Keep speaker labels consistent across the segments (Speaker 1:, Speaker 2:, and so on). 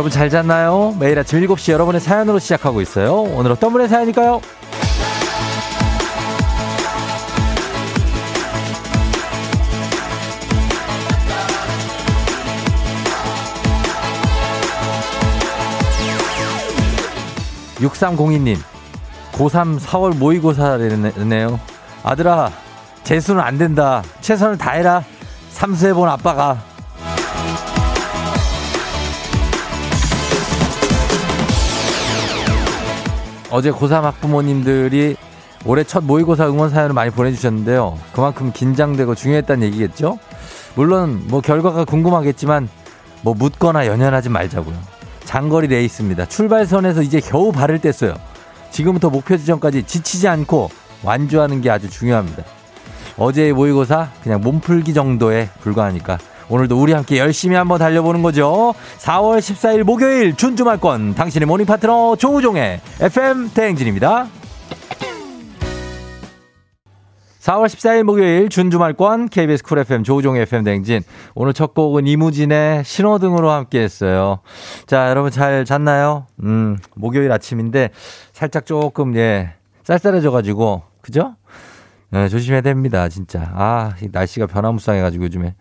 Speaker 1: 여러분 잘 잤나요? 매일 아침 7시 여러분의 사연으로 시작하고 있어요. 오늘 어떤 분의 사연일까요? 6302님, 고3 4월 모의고사랬네요. 아들아, 재수는 안 된다. 최선을 다해라. 삼수해본 아빠가. 어제 고3 학부모님들이 올해 첫 모의고사 응원 사연을 많이 보내주셨는데요. 그만큼 긴장되고 중요했다는 얘기겠죠? 물론 뭐 결과가 궁금하겠지만 뭐 묻거나 연연하지 말자고요. 장거리 레이스입니다. 출발선에서 이제 겨우 발을 뗐어요. 지금부터 목표 지점까지 지치지 않고 완주하는 게 아주 중요합니다. 어제의 모의고사 그냥 몸풀기 정도에 불과하니까 오늘도 우리 함께 열심히 한번 달려보는 거죠. 4월 14일 목요일 준주말권 당신의 모닝 파트너 조우종의 FM 대행진입니다. 4월 14일 목요일 준주말권 KBS 쿨 FM 조우종의 FM 대행진 오늘 첫 곡은 이무진의 신호등으로 함께 했어요. 자, 여러분 잘 잤나요? 음, 목요일 아침인데 살짝 조금 예, 쌀쌀해져가지고 그죠? 네, 조심해야 됩니다, 진짜. 아, 날씨가 변화무쌍해가지고 요즘에.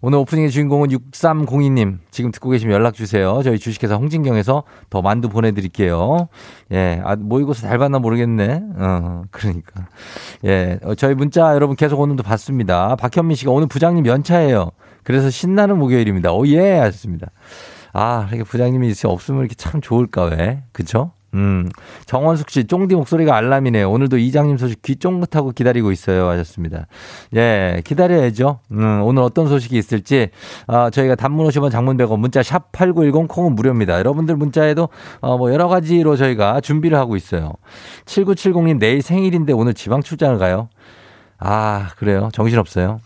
Speaker 1: 오늘 오프닝의 주인공은 6302님. 지금 듣고 계시면 연락주세요. 저희 주식회사 홍진경에서 더 만두 보내드릴게요. 예, 아, 모의고사 잘 봤나 모르겠네. 어, 그러니까. 예, 어, 저희 문자 여러분 계속 오늘도 받습니다. 박현민 씨가 오늘 부장님 연차예요. 그래서 신나는 목요일입니다. 오, 예, 하셨습니다. 아, 이렇게 부장님이 없으면 이렇게 참 좋을까, 왜? 그쵸? 음, 정원숙 씨, 쫑디 목소리가 알람이네요. 오늘도 이장님 소식 귀 쫑긋하고 기다리고 있어요. 하셨습니다. 예, 기다려야죠. 음, 오늘 어떤 소식이 있을지, 어, 저희가 단문 50원 장문 100원 문자 샵 8910 콩은 무료입니다. 여러분들 문자에도, 어, 뭐 여러 가지로 저희가 준비를 하고 있어요. 7970님 내일 생일인데 오늘 지방 출장을 가요. 아, 그래요. 정신없어요.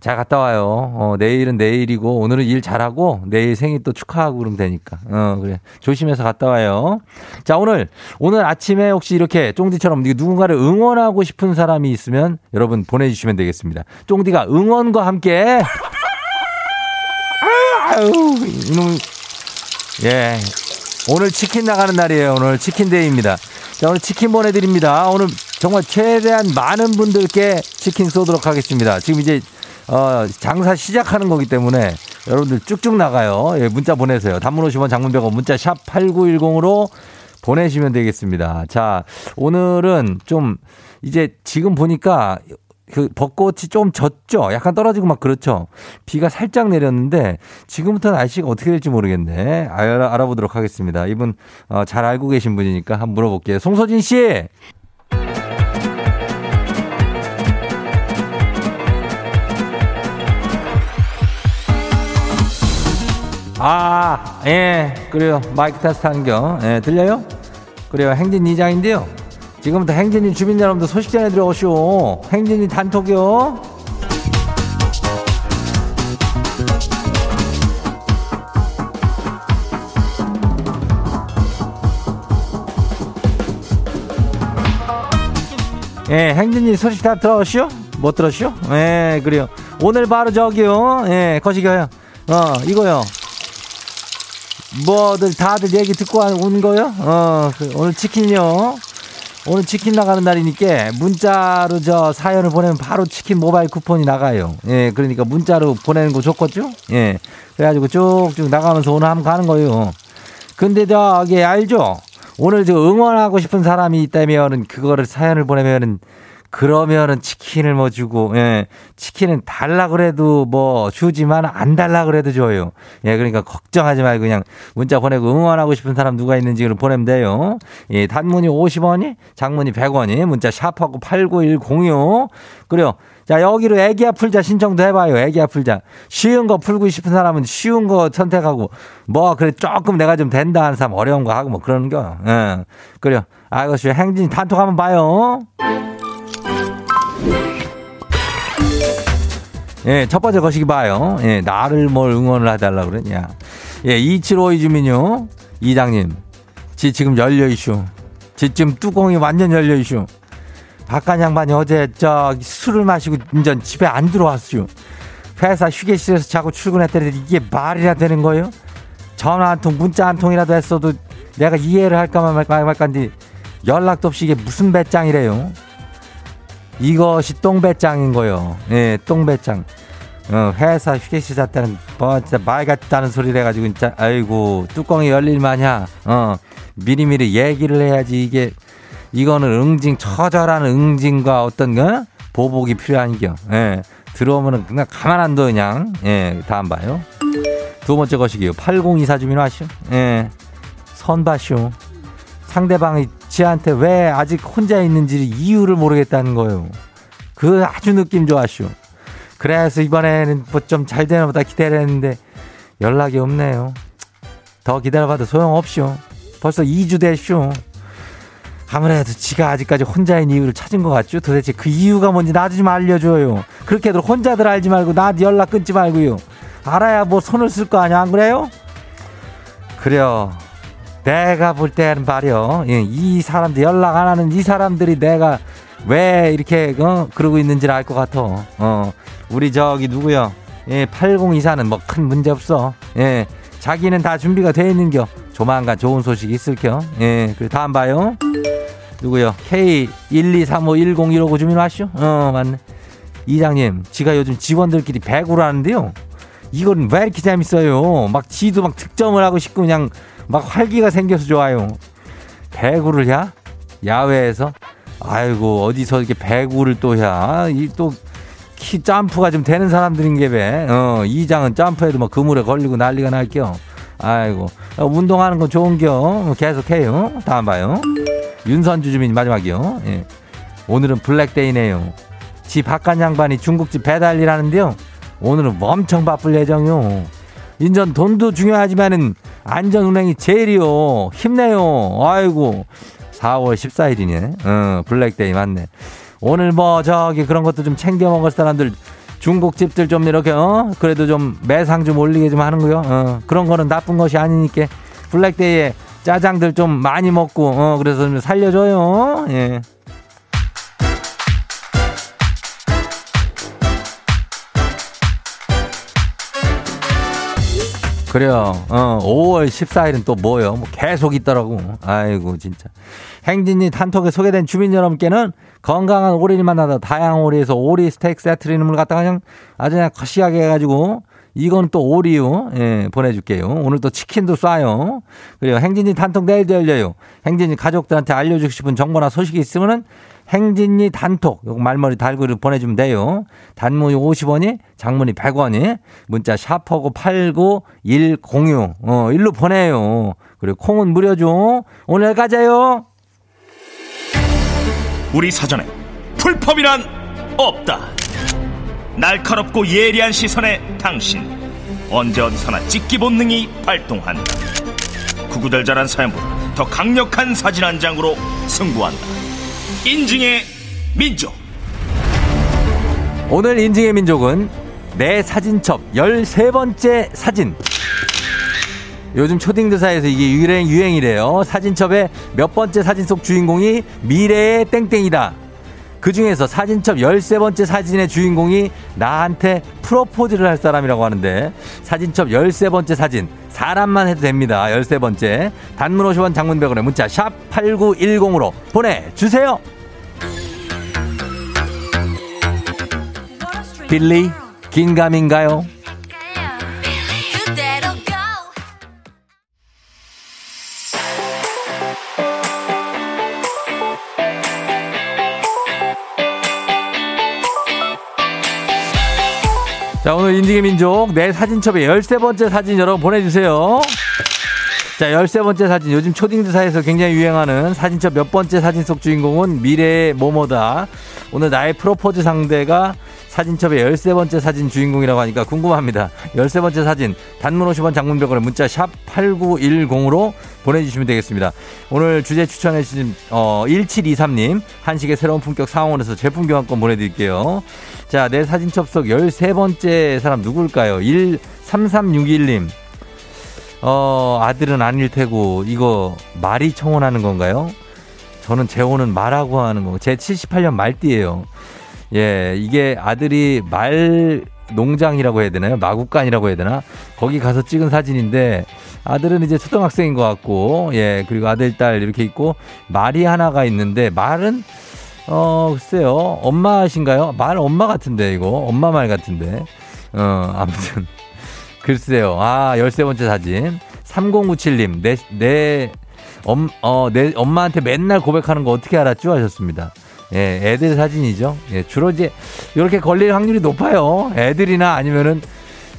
Speaker 1: 잘 갔다 와요. 어, 내일은 내일이고 오늘은 일 잘하고 내일 생일 또 축하하고 그러면 되니까. 어, 그래. 조심해서 갔다 와요. 자, 오늘 오늘 아침에 혹시 이렇게 쫑디처럼 누군가를 응원하고 싶은 사람이 있으면 여러분 보내 주시면 되겠습니다. 쫑디가 응원과 함께 아유, 이놈 예. 오늘 치킨 나가는 날이에요. 오늘 치킨 day입니다. 자, 오늘 치킨 보내드립니다. 오늘 정말 최대한 많은 분들께 치킨 쏘도록 하겠습니다. 지금 이제 어, 장사 시작하는 거기 때문에 여러분들 쭉쭉 나가요. 예, 문자 보내세요. 단문 50원 장문 100원 문자 샵 8910으로 보내시면 되겠습니다. 자, 오늘은 좀 이제 지금 보니까 그 벚꽃이 좀 졌죠. 약간 떨어지고 막 그렇죠. 비가 살짝 내렸는데 지금부터 날씨가 어떻게 될지 모르겠네. 알아, 알아보도록 하겠습니다. 이분 어, 잘 알고 계신 분이니까 한번 물어볼게요. 송소진 씨. 아, 예, 그래요. 마이크 테스트 하는 겨. 예, 들려요? 그래요. 행진 이장인데요. 지금부터 행진이 주민 여러분들 소식 전해드려 오시오. 행진이 단톡이요. 예, 행진이 소식 다 들어오시오? 못 들었시오? 예, 그래요. 오늘 바로 저기요. 예, 거시기요. 어, 이거요. 뭐들 다들 얘기 듣고 온 거요? 어, 그 오늘 치킨요. 오늘 치킨 나가는 날이니까 문자로 저 사연을 보내면 바로 치킨 모바일 쿠폰이 나가요. 예, 그러니까 문자로 보내는 거 좋겠죠? 예. 그래가지고 쭉쭉 나가면서 오늘 한번 가는 거예요. 근데 저기 알죠? 오늘 저 응원하고 싶은 사람이 있다면은 그거를 사연을 보내면은 그러면은 치킨을 뭐 주고, 예. 치킨은 달라 그래도 뭐 주지만 안 달라 그래도 줘요. 예, 그러니까 걱정하지 말고 그냥 문자 보내고 응원하고 싶은 사람 누가 있는지 보내면 돼요. 예, 단문이 50원이, 장문이 100원이, 문자 샵하고 89106. 그래요. 자, 여기로 애기야 풀자 신청도 해봐요. 애기야 풀자. 쉬운 거 풀고 싶은 사람은 쉬운 거 선택하고, 뭐, 그래, 조금 내가 좀 된다 하는 사람 어려운 거 하고 뭐 그러는 거. 예. 그래요. 아이고, 행진 단톡 한번 봐요. 예, 첫 번째 거시기 봐요. 예, 나를 뭘 응원을 해달라 그러냐. 예, 2752 주민요. 이장님, 지 지금 열려 이슈. 지 지금 뚜껑이 완전 열려 이슈. 박간 양반이 어제 저 술을 마시고 인전 집에 안 들어왔슈. 회사 휴게실에서 자고 출근했더니 이게 말이나 되는 거예요? 전화 한 통, 문자 한 통이라도 했어도 내가 이해를 할까만 말까 말까인데 연락도 없이 이게 무슨 배짱이래요? 이것이 똥배짱인 거요. 예, 똥배짱. 어, 회사 휴게실 잤다는, 뭐, 진짜 말 같다는 소리를 해가지고, 진짜, 아이고, 뚜껑이 열릴 마냐, 어, 미리미리 얘기를 해야지, 이게, 이거는 응징, 처절한 응징과 어떤, 거? 보복이 필요한 겨. 예, 들어오면은 그냥 가만 안 둬, 그냥. 예, 다음 봐요. 두 번째 것이기요. 8024 주민 하시오. 예, 선바쇼. 상대방이 지한테 왜 아직 혼자 있는지 이유를 모르겠다는 거예요. 그 아주 느낌 좋았쇼. 그래서 이번에는 뭐 좀 잘 되나 보다 기다렸는데 연락이 없네요. 더 기다려봐도 소용없쇼. 벌써 2주 됐쇼. 아무래도 지가 아직까지 혼자인 이유를 찾은 것 같죠? 도대체 그 이유가 뭔지 나도 좀 알려줘요. 그렇게들 혼자들 알지 말고 나한테 연락 끊지 말고요. 알아야 뭐 손을 쓸 거 아니야, 안 그래요? 그래요. 내가 볼 때는 말이요. 예, 이 사람들 연락 안 하는 이 사람들이 내가 왜 이렇게 어, 그러고 있는지를 알 것 같아. 어, 우리 저기 누구요? 예, 8024는 뭐 큰 문제 없어. 예, 자기는 다 준비가 돼 있는겨. 조만간 좋은 소식 있을겨. 예, 그 다음 봐요. 누구요? K123510159 주민 왔쇼? 어, 맞네. 이장님, 지가 요즘 직원들끼리 배구를 하는데요. 이건 왜 이렇게 재밌어요? 막 지도 막 득점을 하고 싶고 그냥 막 활기가 생겨서 좋아요. 배구를 야? 야외에서? 아이고, 어디서 이렇게 배구를 또 야? 이 또, 키 점프가 좀 되는 사람들인 게 배. 어, 이장은 점프해도 뭐 그물에 걸리고 난리가 날겨. 아이고, 어, 운동하는 건 좋은겨. 계속해요. 다음 봐요. 윤선주 주민 마지막이요. 예. 오늘은 블랙데이네요. 지 바깥 양반이 중국집 배달 일 하는데요. 오늘은 엄청 바쁠 예정이요. 인전 돈도 중요하지만은 안전 운행이 제일이요. 힘내요. 아이고. 4월 14일이네. 어, 블랙데이 맞네. 오늘 뭐 저기 그런 것도 좀 챙겨 먹을 사람들 중국집들 좀 이렇게 어 그래도 좀 매상 좀 올리게 좀 하는 거요. 어 그런 거는 나쁜 것이 아니니까 블랙데이에 짜장들 좀 많이 먹고 어 그래서 좀 살려줘요. 예. 그래요. 어, 5월 14일은 또 뭐요? 뭐 계속 있더라고. 아이고, 진짜. 행진이 단톡에 소개된 주민 여러분께는 건강한 오리를 만나다 다양한 오리에서 오리 스테이크 세트 이름을 갖다가 그냥 아주 그냥 거시하게 해가지고 이건 또 오리요. 예, 보내줄게요. 오늘 또 치킨도 쏴요. 그리고 행진이 단톡 내일도 열려요. 행진이 가족들한테 알려주고 싶은 정보나 소식이 있으면은 행진이 단톡 요거 말머리 달고 보내주면 돼요. 단문이 50원이 장문이 100원이 문자 샤퍼고 89106 어, 일로 보내요. 그리고 콩은 무료죠. 오늘 가자요.
Speaker 2: 우리 사전에 풀펌이란 없다. 날카롭고 예리한 시선에 당신 언제 어디서나 찍기 본능이 발동한다. 구구절절한 사연보다 더 강력한 사진 한 장으로 승부한다. 인증의 민족.
Speaker 1: 오늘 인증의 민족은 내 사진첩 13번째 사진. 요즘 초딩드사에서 이게 유행, 유행이래요. 사진첩의 몇 번째 사진 속 주인공이 미래의 땡땡이다. 그 중에서 사진첩 13번째 사진의 주인공이 나한테 프로포즈를 할 사람이라고 하는데 사진첩 13번째 사진 사람만 해도 됩니다. 13번째. 단문 50원 장문 100원에 문자 샵 8910으로 보내주세요. 빌리 긴감인가요? 자, 오늘 인증의 민족, 내 사진첩의 13번째 사진 여러분 보내주세요. 자, 13번째 사진. 요즘 초딩드사에서 굉장히 유행하는 사진첩 몇 번째 사진 속 주인공은 미래의 모모다. 오늘 나의 프로포즈 상대가 사진첩의 13번째 사진 주인공이라고 하니까 궁금합니다. 13번째 사진 단문 50원 장문벽으로 문자 샵 8910으로 보내주시면 되겠습니다. 오늘 주제 추천해 주신 어, 1723님 한식의 새로운 품격 상원에서 제품 교환권 보내드릴게요. 자, 내 사진첩 속 13번째 사람 누굴까요? 13361님. 어, 아들은 아닐 테고 이거 말이 청혼하는 건가요? 저는 재혼은 말하고 하는 거. 제 78년 말띠예요. 예, 이게 아들이 말 농장이라고 해야 되나요? 마국간이라고 해야 되나? 거기 가서 찍은 사진인데 아들은 이제 초등학생인 것 같고 예 그리고 아들 딸 이렇게 있고 말이 하나가 있는데 말은 어 글쎄요 엄마신가요? 말 엄마 같은데 이거 엄마 말 같은데 어 아무튼 글쎄요 아 열세 번째 사진 3097님 내 내 엄, 어, 내 엄마한테 맨날 고백하는 거 어떻게 알았죠? 하셨습니다. 예, 애들 사진이죠. 예, 주로 이제 이렇게 걸릴 확률이 높아요. 애들이나 아니면은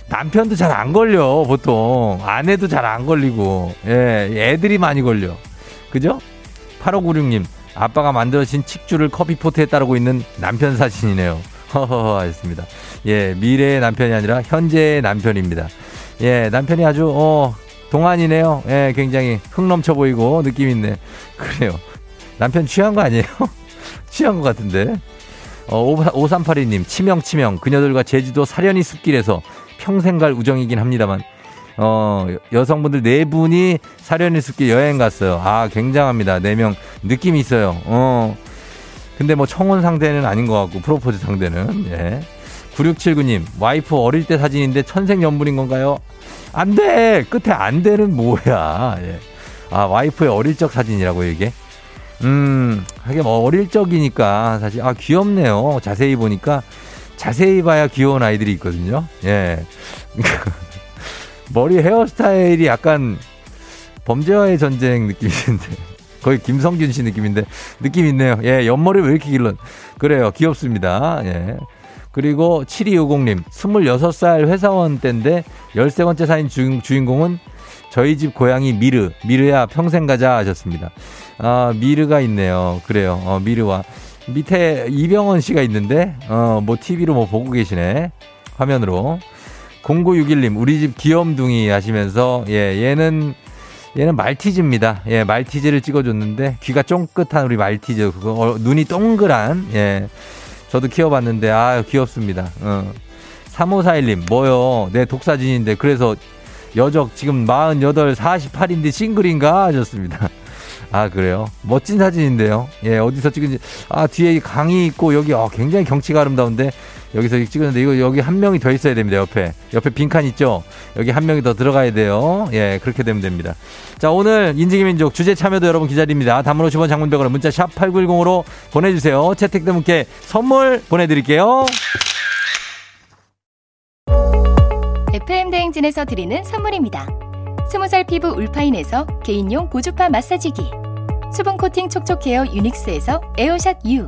Speaker 1: 남편도 잘 안 걸려, 보통. 아내도 잘 안 걸리고. 예, 애들이 많이 걸려. 그죠? 8596님, 아빠가 만들어진 칡주를 커피포트에 따르고 있는 남편 사진이네요. 허허허 하셨습니다. 예, 미래의 남편이 아니라 현재의 남편입니다. 예, 남편이 아주, 어, 동안이네요. 예, 굉장히 흥 넘쳐 보이고 느낌 있네. 그래요. 남편 취한 거 아니에요? 취한 것 같은데. 어, 5382님, 치명, 치명. 그녀들과 제주도 사려니 숲길에서 평생 갈 우정이긴 합니다만, 어, 여성분들 네 분이 사려니 숲길 여행 갔어요. 아, 굉장합니다. 네 명. 느낌 있어요. 어. 근데 뭐 청혼 상대는 아닌 것 같고, 프로포즈 상대는. 예. 9679님, 와이프 어릴 때 사진인데 천생연분인 건가요? 안 돼! 끝에 안 돼는 뭐야. 예. 아, 와이프의 어릴 적 사진이라고 이게? 음, 하긴 뭐 어릴 적이니까 사실 아 귀엽네요. 자세히 보니까 자세히 봐야 귀여운 아이들이 있거든요. 예. 머리 헤어스타일이 약간 범죄와의 전쟁 느낌인데 거의 김성균 씨 느낌인데 느낌 있네요. 예, 옆머리 왜 이렇게 길러? 그래요. 귀엽습니다. 예. 그리고 7250님, 26살 회사원 때인데 13번째 사인 주인, 주인공은 저희 집 고양이 미르, 미르야 평생 가자 하셨습니다. 아, 미르가 있네요. 그래요. 어, 미르와. 밑에 이병헌 씨가 있는데, 어, 뭐 TV로 뭐 보고 계시네. 화면으로. 0961님, 우리 집 귀염둥이 하시면서, 예, 얘는, 얘는 말티즈입니다. 예, 말티즈를 찍어줬는데, 귀가 쫑긋한 우리 말티즈, 그거, 어, 눈이 동그란, 예. 저도 키워봤는데, 아 귀엽습니다. 어. 3541님, 뭐요? 내 독사진인데, 그래서 여적 지금 48, 48인데 싱글인가 하셨습니다. 아, 그래요? 멋진 사진인데요. 예, 어디서 찍은지. 아, 뒤에 강이 있고, 여기, 어, 굉장히 경치가 아름다운데, 여기서 찍었는데, 이거 여기 한 명이 더 있어야 됩니다, 옆에. 옆에 빈칸 있죠? 여기 한 명이 더 들어가야 돼요. 예, 그렇게 되면 됩니다. 자, 오늘 인증의 민족 주제 참여도 여러분 기다립니다. 단문 50원 장문병으로 문자 샵 8910으로 보내주세요. 채택된 분께 선물 보내드릴게요.
Speaker 3: FM 대행진에서 드리는 선물입니다. 스무살 피부 울파인에서 개인용 고주파 마사지기 수분 코팅 촉촉 헤어 유닉스에서 에어샷 U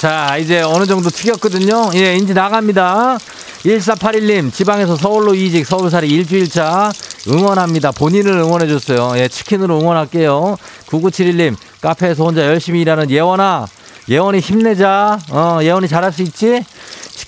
Speaker 1: 자, 이제 어느 정도 튀겼거든요. 예, 이제 나갑니다. 1481님, 지방에서 서울로 이직, 서울살이 일주일차 응원합니다. 본인을 응원해줬어요. 예, 치킨으로 응원할게요. 9971님, 카페에서 혼자 열심히 일하는 예원아, 예원이 힘내자. 어, 예원이 잘할 수 있지?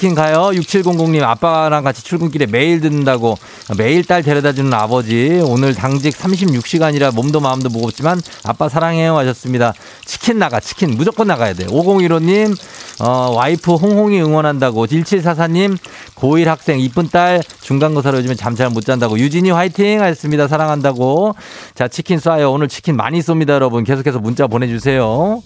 Speaker 1: 치킨 가요. 6700님 아빠랑 같이 출근길에 매일 듣는다고 매일 딸 데려다 주는 아버지. 오늘 당직 36시간이라 몸도 마음도 무겁지만 아빠 사랑해요 하셨습니다. 치킨 나가 치킨 무조건 나가야 돼. 5015님 어, 와이프 홍홍이 응원한다고 1744님 고1 학생 이쁜 딸 중간고사로 요즘에 잠 잘 못 잔다고 유진이 화이팅 하셨습니다. 사랑한다고. 자 치킨 쏴요. 오늘 치킨 많이 쏩니다 여러분. 계속해서 문자 보내주세요.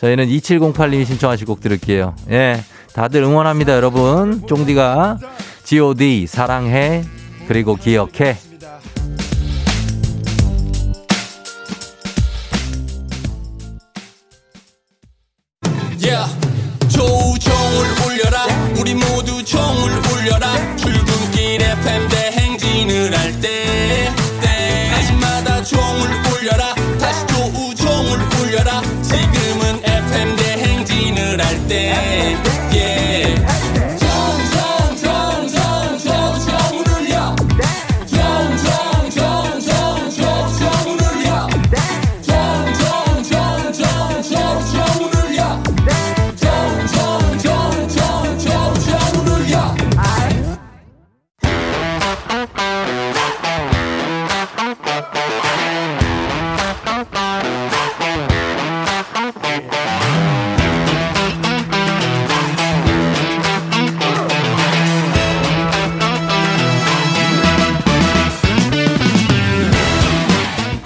Speaker 1: 저희는 2708님이 신청하실 곡 들을게요. 예. 다들 응원합니다, 여러분. 쫑디가 GOD 사랑해 그리고 기억해.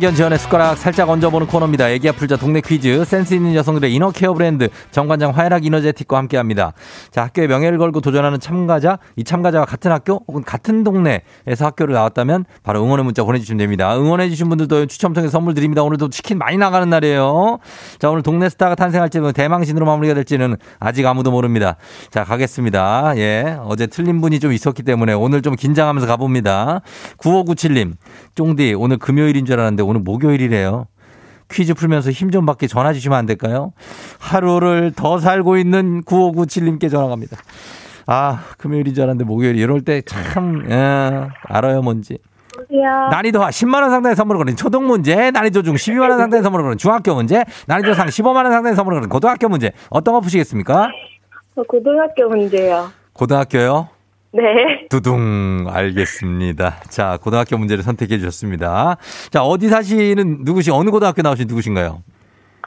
Speaker 1: 학연 지원의 숟가락 살짝 얹어보는 코너입니다. 애기야 풀자 동네 퀴즈 센스 있는 여성들의 이너케어 브랜드 정관장 화해락 이너제틱과 함께합니다. 자 학교의 명예를 걸고 도전하는 참가자 이 참가자와 같은 학교 혹은 같은 동네에서 학교를 나왔다면 바로 응원의 문자 보내주시면 됩니다. 응원해주신 분들도 추첨 통해 선물 드립니다. 오늘도 치킨 많이 나가는 날이에요. 자 오늘 동네 스타가 탄생할지 대망신으로 마무리가 될지는 아직 아무도 모릅니다. 자 가겠습니다. 예 어제 틀린 분이 좀 있었기 때문에 오늘 좀 긴장하면서 가봅니다. 9597님 쫑디 오늘 금요일인 줄 알았는데 오늘 목요일이래요. 퀴즈 풀면서 힘 좀 받게 전화 주시면 안 될까요? 하루를 더 살고 있는 9597님께 전화 갑니다. 아, 금요일인 줄 알았는데 목요일 이럴 때 참, 예, 알아요, 뭔지.
Speaker 4: 야,
Speaker 1: 난이도 하 10만 원 상당의 선물을 거는 초등 문제, 난이도 중 12만 원 상당의 선물을 거는 중학교 문제, 난이도 상 15만 원 상당의 선물을 거는 고등학교 문제. 어떤 거 푸시겠습니까?
Speaker 4: 저 고등학교 문제요.
Speaker 1: 고등학교요?
Speaker 4: 네.
Speaker 1: 두둥 알겠습니다. 자 고등학교 문제를 선택해 주셨습니다. 자 어디 사시는 누구시 어느 고등학교 나오신 누구신가요?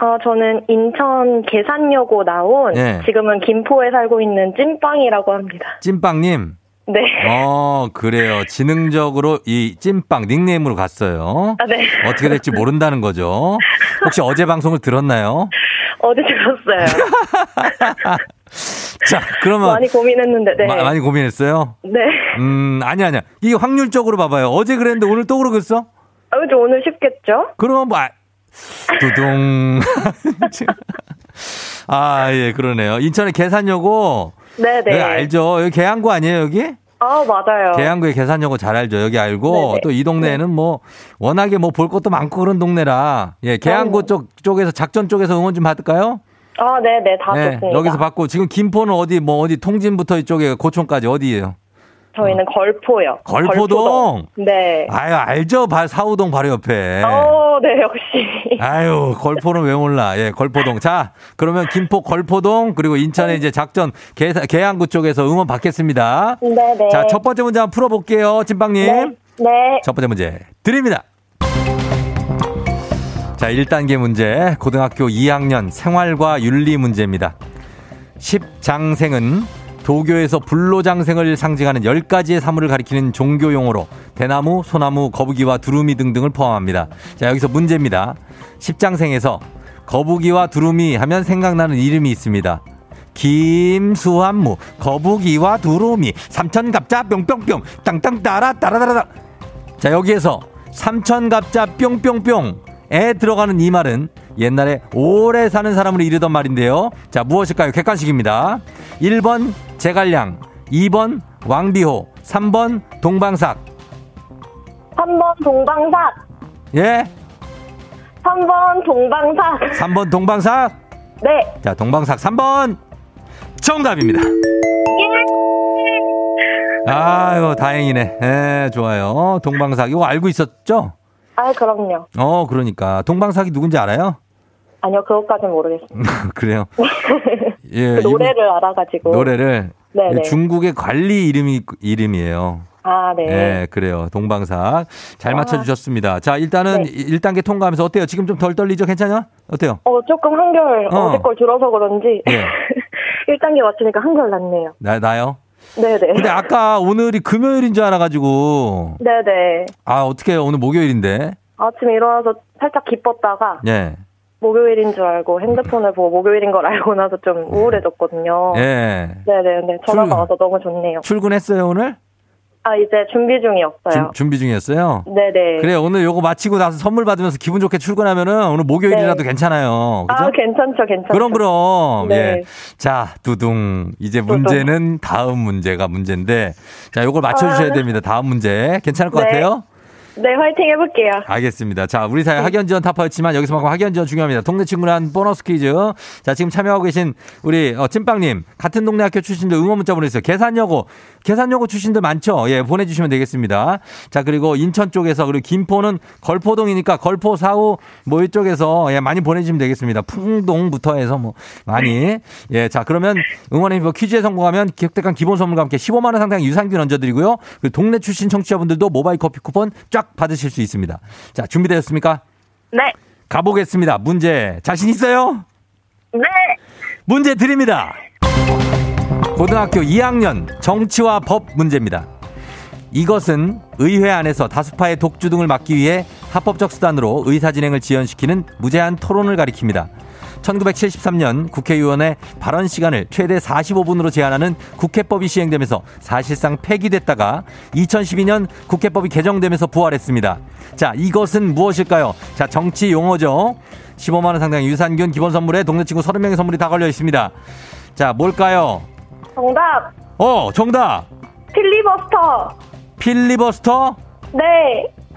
Speaker 4: 어, 저는 인천 계산여고 나온
Speaker 1: 네.
Speaker 4: 지금은 김포에 살고 있는 찐빵이라고 합니다.
Speaker 1: 찐빵님.
Speaker 4: 네.
Speaker 1: 어 그래요. 지능적으로 이 찐빵 닉네임으로 갔어요.
Speaker 4: 아, 네.
Speaker 1: 어떻게 될지 모른다는 거죠. 혹시 어제 방송을 들었나요?
Speaker 4: 어제 들었어요.
Speaker 1: 자 그러면
Speaker 4: 많이 고민했는데, 네.
Speaker 1: 마- 많이 고민했어요.
Speaker 4: 네.
Speaker 1: 음 아니 아니야. 이게 확률적으로 봐 봐요. 어제 그랬는데 오늘 또 그러겠어?
Speaker 4: 아, 그죠 오늘 쉽겠죠?
Speaker 1: 그러면 뭐, 아, 두둥. 아, 예, 그러네요. 인천의 계산여고.
Speaker 4: 네네.
Speaker 1: 여기 알죠? 여기 계양구 아니에요, 여기?
Speaker 4: 아, 맞아요.
Speaker 1: 계양구의 계산여고 잘 알죠. 여기 알고. 또 이 동네에는 뭐, 워낙에 뭐 볼 것도 많고 그런 동네라. 예, 계양구
Speaker 4: 어.
Speaker 1: 쪽, 쪽에서, 작전 쪽에서 응원 좀 받을까요?
Speaker 4: 아, 네네. 다
Speaker 1: 네,
Speaker 4: 좋습니다.
Speaker 1: 여기서 받고. 지금 김포는 어디, 뭐, 어디 통진부터 이쪽에 고촌까지 어디예요?
Speaker 4: 저희는 걸포요.
Speaker 1: 걸포동?
Speaker 4: 네.
Speaker 1: 아유, 알죠? 바, 사우동 바로 옆에.
Speaker 4: 어, 네, 역시.
Speaker 1: 아유, 걸포는 왜 몰라. 예, 걸포동. 자, 그러면 김포 걸포동, 그리고 인천의 이제 작전 계, 계양구 쪽에서 응원 받겠습니다.
Speaker 4: 네 네.
Speaker 1: 자, 첫 번째 문제 한번 풀어볼게요, 찐빵님.
Speaker 4: 네. 네.
Speaker 1: 첫 번째 문제 드립니다. 자, 1단계 문제. 고등학교 2학년 생활과 윤리 문제입니다. 십장생은 도교에서 불로장생을 상징하는 10가지의 사물을 가리키는 종교 용어로 대나무, 소나무, 거북이와 두루미 등등을 포함합니다. 자, 여기서 문제입니다. 십장생에서 거북이와 두루미 하면 생각나는 이름이 있습니다. 김수한무, 거북이와 두루미, 삼천갑자 뿅뿅뿅, 땅땅 따라 따라따라. 자, 여기에서 삼천갑자 뿅뿅뿅에 들어가는 이 말은 옛날에 오래 사는 사람으로 이르던 말인데요. 자, 무엇일까요? 객관식입니다. 1번 제갈량, 2번 왕비호, 3번 동방삭.
Speaker 4: 3번 동방삭.
Speaker 1: 예?
Speaker 4: 3번 동방삭.
Speaker 1: 3번 동방삭.
Speaker 4: 네.
Speaker 1: 자, 동방삭 3번 정답입니다. 아유, 다행이네. 예, 좋아요. 동방삭 이거 알고 있었죠?
Speaker 4: 아, 그럼요.
Speaker 1: 어, 그러니까 동방삭이 누군지 알아요?
Speaker 4: 아니요, 그것까진 모르겠습니다.
Speaker 1: 그래요. 예,
Speaker 4: 그 노래를 알아가지고.
Speaker 1: 이분- 노래를
Speaker 4: 네네.
Speaker 1: 중국의 관리 이름이 이름이에요.
Speaker 4: 아, 네.
Speaker 1: 예, 그래요. 동방삭 잘
Speaker 4: 아.
Speaker 1: 맞춰 주셨습니다. 자, 일단은
Speaker 4: 네.
Speaker 1: 1단계 통과하면서 어때요? 지금 좀 덜 떨리죠? 괜찮아? 어때요?
Speaker 4: 어, 조금 한결
Speaker 1: 어.
Speaker 4: 어. 제 걸 들어서 그런지.
Speaker 1: 예.
Speaker 4: 1단계 맞추니까 한결 낫네요.
Speaker 1: 나 나요?
Speaker 4: 네네.
Speaker 1: 근데 아까 오늘이 금요일인 줄 알아가지고
Speaker 4: 네네.
Speaker 1: 아 어떻게 오늘 목요일인데?
Speaker 4: 아침에 일어나서 살짝 기뻤다가
Speaker 1: 예,
Speaker 4: 목요일인 줄 알고 핸드폰을 보고 목요일인 걸 알고 나서 좀 우울해졌거든요.
Speaker 1: 예.
Speaker 4: 네네. 근데 전화가
Speaker 1: 출-
Speaker 4: 와서 너무 좋네요.
Speaker 1: 출근했어요 오늘?
Speaker 4: 아, 이제 준비 중이었어요.
Speaker 1: 준, 준비 중이었어요.
Speaker 4: 네네.
Speaker 1: 그래 오늘 요거 마치고 나서 선물 받으면서 기분 좋게 출근하면은 오늘 목요일이라도
Speaker 4: 네.
Speaker 1: 괜찮아요. 그죠?
Speaker 4: 아, 괜찮죠, 괜찮죠.
Speaker 1: 그럼 그럼
Speaker 4: 네.
Speaker 1: 예. 자 두둥 이제 문제는 다음 문제가 문제인데 자 요걸 맞춰주셔야
Speaker 4: 아.
Speaker 1: 됩니다. 다음 문제 괜찮을 것
Speaker 4: 네.
Speaker 1: 같아요?
Speaker 4: 네, 화이팅 해볼게요.
Speaker 1: 알겠습니다. 자, 우리 사회 학연 지원 타파였지만 여기서만큼 학연 지원 중요합니다. 동네 친구란 보너스 퀴즈. 자, 지금 참여하고 계신 우리 어, 찐빵님 같은 동네 학교 출신들 응원 문자 보내주세요. 계산여고 계산여고 출신들 많죠? 예, 보내주시면 되겠습니다. 자, 그리고 인천 쪽에서 그리고 김포는 걸포동이니까 걸포 사우 뭐 이쪽에서 예, 많이 보내주시면 되겠습니다. 풍동부터 해서 뭐 많이 예, 자 그러면 응원의 힘 퀴즈에 성공하면 기획대간 기본 선물과 함께 15만 원 상당 유산균 얹어드리고요. 그리고 동네 출신 청취자분들도 모바일 커피 쿠폰 쫙 받으실 수 있습니다. 자, 준비되셨습니까?
Speaker 4: 네.
Speaker 1: 가보겠습니다. 문제 자신 있어요?
Speaker 4: 네.
Speaker 1: 문제 드립니다. 고등학교 2학년 정치와 법 문제입니다. 이것은 의회 안에서 다수파의 독주 등을 막기 위해 합법적 수단으로 의사 진행을 지연시키는 무제한 토론을 가리킵니다. 1973년 국회의원의 발언 시간을 최대 45분으로 제한하는 국회법이 시행되면서 사실상 폐기됐다가 2012년 국회법이 개정되면서 부활했습니다. 자, 이것은 무엇일까요? 자, 정치 용어죠. 15만원 상당의 유산균 기본 선물에 동네 친구 30명의 선물이 다 걸려 있습니다. 자, 뭘까요?
Speaker 4: 정답.
Speaker 1: 어, 정답!
Speaker 4: 필리버스터.
Speaker 1: 필리버스터?
Speaker 4: 네.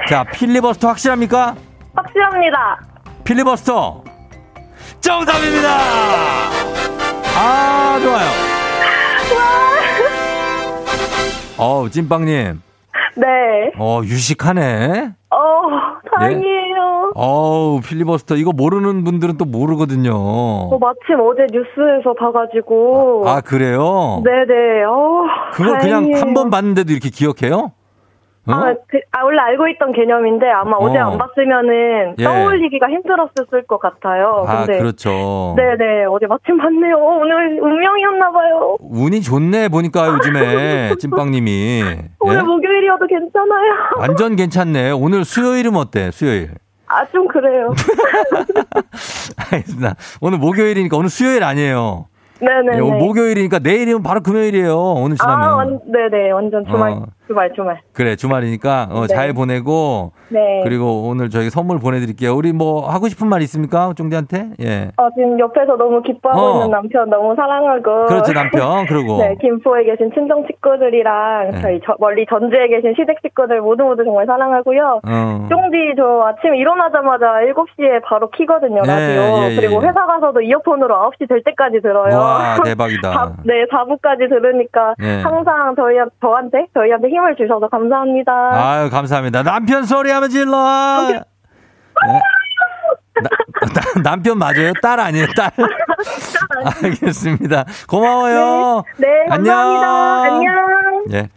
Speaker 1: 자, 필리버스터 확실합니까?
Speaker 4: 확실합니다.
Speaker 1: 필리버스터! 정답입니다! 아, 좋아요. 어우, 찐빵님.
Speaker 4: 네.
Speaker 1: 어, 유식하네.
Speaker 4: 어, 다행이에요.
Speaker 1: 어우, 필리버스터. 이거 모르는 분들은 또 모르거든요.
Speaker 4: 어, 마침 어제 뉴스에서 봐가지고.
Speaker 1: 아, 그래요?
Speaker 4: 네네. 어,
Speaker 1: 그냥
Speaker 4: 다행이에요.
Speaker 1: 한번 봤는데도 이렇게 기억해요? 어?
Speaker 4: 아, 그, 아, 원래 알고 있던 개념인데 아마 어. 제
Speaker 1: 어.
Speaker 4: 안 봤으면은
Speaker 1: 예.
Speaker 4: 떠올리기가 힘들었을 것 같아요.
Speaker 1: 아,
Speaker 4: 근데
Speaker 1: 그렇죠.
Speaker 4: 네네 어제 마침 봤네요. 어, 오늘 운명이었나봐요.
Speaker 1: 운이 좋네, 보니까 요즘에, 찐빵님이.
Speaker 4: 오늘
Speaker 1: 예?
Speaker 4: 목요일이어도 괜찮아요.
Speaker 1: 완전 괜찮네. 오늘 수요일은 어때? 수요일.
Speaker 4: 아 좀 그래요.
Speaker 1: 알겠습니다. 오늘 목요일이니까 오늘 수요일 아니에요. 오늘 목요일이니까 내일이면 바로 금요일이에요. 오늘 지나면.
Speaker 4: 아, 완, 네네 완전 주말
Speaker 1: 어.
Speaker 4: 주말 주말.
Speaker 1: 그래 주말이니까 어,
Speaker 4: 네.
Speaker 1: 잘 보내고
Speaker 4: 네.
Speaker 1: 그리고 오늘 저희 선물 보내드릴게요. 우리 뭐 하고 싶은 말 있습니까, 쫑디한테? 예.
Speaker 4: 어, 지금 옆에서 너무 기뻐하고
Speaker 1: 어.
Speaker 4: 있는 남편 너무 사랑하고.
Speaker 1: 그렇죠 남편 그리고
Speaker 4: 네, 김포에 계신 친정 식구들이랑
Speaker 1: 네.
Speaker 4: 저희 저- 멀리 전주에 계신 시댁 식구들 모두 모두 정말 사랑하고요.
Speaker 1: 어.
Speaker 4: 쫑디 저 아침에 일어나자마자 7시에 바로 키거든요,
Speaker 1: 예,
Speaker 4: 라디오.
Speaker 1: 예, 예,
Speaker 4: 그리고
Speaker 1: 예.
Speaker 4: 회사 가서도 이어폰으로 9시 될 때까지 들어요.
Speaker 1: 와 대박이다.
Speaker 4: 사- 네, 4부까지 들으니까
Speaker 1: 예.
Speaker 4: 항상 저희, 저한테, 저희한테 힘을 주셔서 감사합니다.
Speaker 1: 아유 감사합니다. 남편 소리 하면 질러. 네. 나- 나- 남편 맞아요? 딸 아니에요? 딸. 알겠습니다. 고마워요.
Speaker 4: 네, 감사합니다. 안녕.
Speaker 1: 예.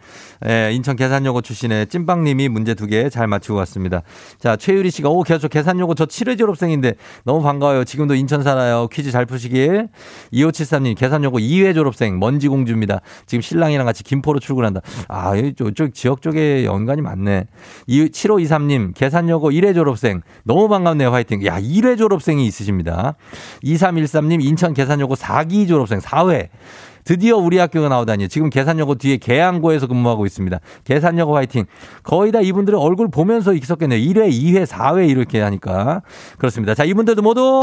Speaker 1: 예, 인천 계산여고 출신의 찐빵님이 문제 두 개 잘 맞추고 왔습니다. 자, 최유리 씨가, 오, 저 계산여고 저 7회 졸업생인데 너무 반가워요. 지금도 인천 살아요. 퀴즈 잘 푸시길. 2573님, 계산여고 2회 졸업생, 먼지공주입니다. 지금 신랑이랑 같이 김포로 출근한다. 아, 이쪽 지역 쪽에 연관이 많네. 7523님, 계산여고 1회 졸업생. 너무 반갑네요. 화이팅. 야, 1회 졸업생이 있으십니다. 2313님, 인천 계산여고 4기 졸업생, 4회. 드디어 우리 학교가 나오다니요. 지금 계산여고 뒤에 계양고에서 근무하고 있습니다. 계산여고 화이팅. 거의 다 이분들의 얼굴 보면서 있었겠네요. 1회, 2회, 4회 이렇게 하니까. 그렇습니다. 자, 이분들도 모두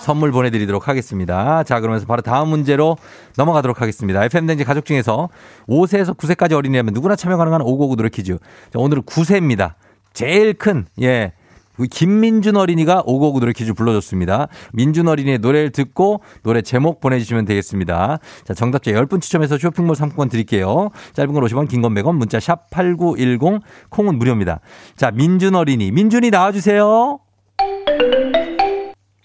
Speaker 1: 선물 보내드리도록 하겠습니다. 자, 그러면서 바로 다음 문제로 넘어가도록 하겠습니다. FMden지 가족 중에서 5세에서 9세까지 어린이라면 누구나 참여 가능한 5고구 노래 퀴즈. 자, 오늘은 9세입니다. 제일 큰, 예. 김민준 어린이가 5고구 노래 퀴즈 불러줬습니다. 민준 어린이의 노래를 듣고 노래 제목 보내주시면 되겠습니다. 자, 정답자 10분 추첨해서 쇼핑몰 상품권 드릴게요. 짧은 건 50원, 긴 건 100원, 문자 샵 8910, 콩은 무료입니다. 자, 민준 어린이. 민준이 나와주세요.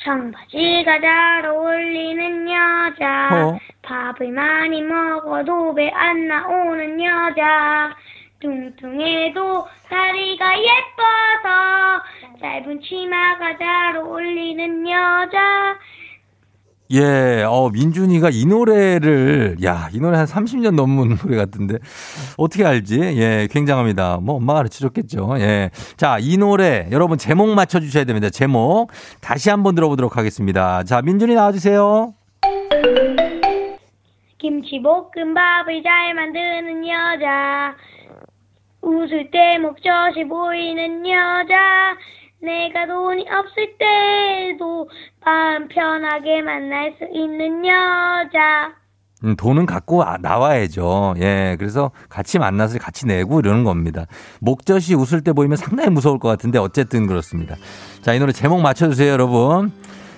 Speaker 5: 청바지가 잘 어울리는 여자
Speaker 1: 어.
Speaker 5: 밥을 많이 먹어도 배 안 나오는 여자 뚱뚱해도 다리가 예뻐서 짧은 치마가 잘 어울리는 여자
Speaker 1: 예, 어, 민준이가 이 노래를, 야, 이 노래 한 30년 넘은 노래 같은데, 어떻게 알지? 예, 굉장합니다. 뭐, 엄마가 가르쳐 줬겠죠. 예. 자, 이 노래, 여러분 제목 맞춰주셔야 됩니다. 제목. 다시 한번 들어보도록 하겠습니다. 자, 민준이 나와주세요.
Speaker 5: 김치볶음밥을 잘 만드는 여자 웃을 때 목젖이 보이는 여자 내가 돈이 없을 때도 마음 편하게 만날 수 있는 여자
Speaker 1: 음, 돈은 갖고 아- 나와야죠. 예, 그래서 같이 만나서 같이 내고 이러는 겁니다. 목젖이 웃을 때 보이면 상당히 무서울 것 같은데 어쨌든 그렇습니다. 자, 이 노래 제목 맞춰주세요, 여러분.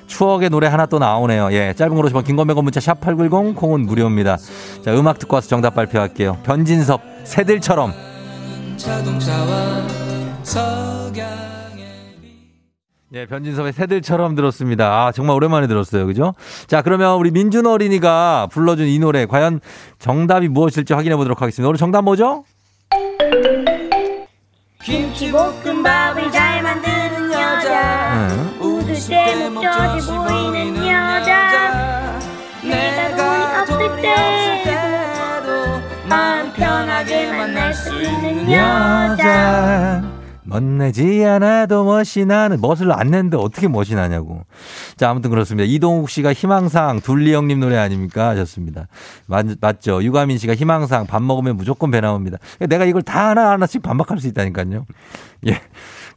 Speaker 1: 추억의 노래 하나 또 나오네요. 예, 짧은 걸로 오시면 긴건배건 문자 샵8910 콩은 무료입니다. 자, 음악 듣고 와서 정답 발표할게요. 변진섭, 새들처럼.
Speaker 6: 자동차와 석양의
Speaker 1: 예, 변진섭의 새들처럼 들었습니다. 아, 정말 오랜만에 들었어요. 그죠? 자, 그러면 우리 민준 어린이가 불러준 이 노래, 과연 정답이 무엇일지 확인해 보도록 하겠습니다. 오늘 정답 뭐죠?
Speaker 5: 김치볶음밥을 잘 만드는 여자
Speaker 1: 응.
Speaker 5: 웃을 때 목젖이 보이는 여자 내가 돈이 없을 때도 마음 편하게 만날 수 있는 여자
Speaker 1: 여자 멋내지 않아도 멋이 나는 멋을 안 냈는데 어떻게 멋이 나냐고. 자 아무튼 그렇습니다. 이동욱 씨가 희망상 둘리 형님 노래 아닙니까 하셨습니다. 맞, 맞죠. 유가민 씨가 희망상 밥 먹으면 무조건 배 나옵니다. 내가 이걸 다 하나 하나씩 반박할 수 있다니까요. 예.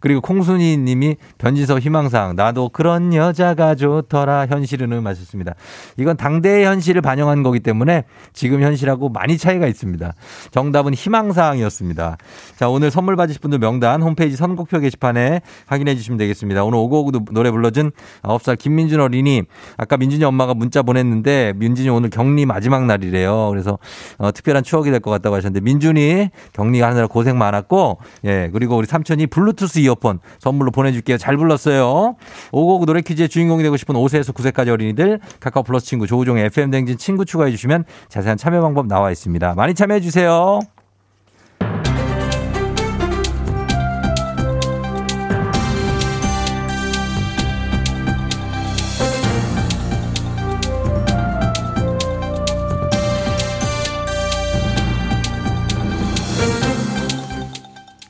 Speaker 1: 그리고 콩순이 님이 변진섭 희망상 나도 그런 여자가 좋더라 현실은 맞았습니다. 이건 당대의 현실을 반영한 거기 때문에 지금 현실하고 많이 차이가 있습니다. 정답은 희망사항이었습니다. 자, 오늘 선물 받으실 분들 명단 홈페이지 선곡표 게시판에 확인해 주시면 되겠습니다. 오늘 오고오고 노래 불러준 9살 김민준 어린이 아까 민준이 엄마가 문자 보냈는데 민준이 오늘 격리 마지막 날이래요. 그래서 어, 특별한 추억이 될 것 같다고 하셨는데 민준이 격리 하느라 고생 많았고 예, 그리고 우리 삼촌이 블루투스 이어폰 선물로 보내줄게요. 잘 불렀어요. 오고오고 노래 퀴즈의 주인공이 되고 싶은 5세에서 9세까지 어린이들 카카오 플러스 친구 조우종의 FM 댕진 친구 추가해 주시면 자세한 참여 방법 나와 있습니다. 많이 참여해 주세요.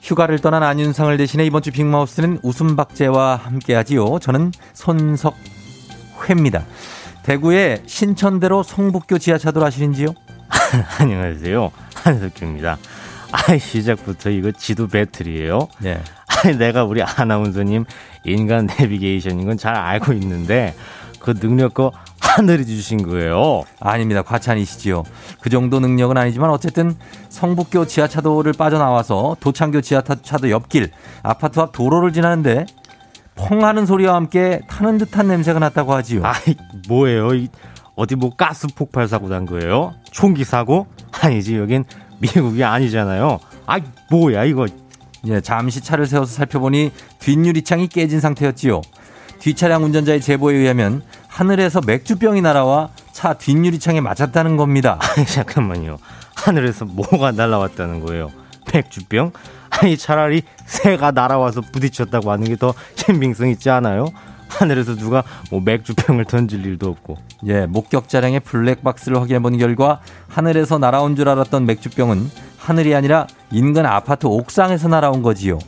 Speaker 1: 휴가를 떠난 안윤상을 대신해 이번 주 빅마우스는 웃음박재와 함께하지요. 저는 손석회입니다. 대구의 신천대로 성북교 지하차도를 아시는지요?
Speaker 7: 안녕하세요. 한석규입니다. 아, 시작부터 이거 지도 배틀이에요.
Speaker 1: 예.
Speaker 7: 아니, 내가 우리 아나운서님 인간 내비게이션인 건 잘 알고 있는데 그 능력 거 하늘이 주신 거예요.
Speaker 1: 아닙니다. 과찬이시지요. 그 정도 능력은 아니지만 어쨌든 성북교 지하차도를 빠져나와서 도창교 지하차도 옆길 아파트 앞 도로를 지나는데 펑 하는 소리와 함께 타는 듯한 냄새가 났다고 하지요.
Speaker 7: 아이, 뭐예요? 이, 어디 뭐 가스 폭발 사고 난 거예요? 총기 사고? 아니지, 여긴 미국이 아니잖아요. 아이, 뭐야, 이거.
Speaker 1: 예, 잠시 차를 세워서 살펴보니 뒷유리창이 깨진 상태였지요. 뒷차량 운전자의 제보에 의하면 하늘에서 맥주병이 날아와 차 뒷유리창에 맞았다는 겁니다.
Speaker 7: 아니, 잠깐만요. 하늘에서 뭐가 날아왔다는 거예요? 백주병? 아니, 차라리 새가 날아와서 부딪혔다고 하는 게 더 신빙성 있지 않아요? 하늘에서 누가 뭐 맥주병을 던질 일도 없고.
Speaker 1: 예, 목격 자량의 블랙박스를 확인해 본 결과 하늘에서 날아온 줄 알았던 맥주병은 하늘이 아니라 인근 아파트 옥상에서 날아온 거지요.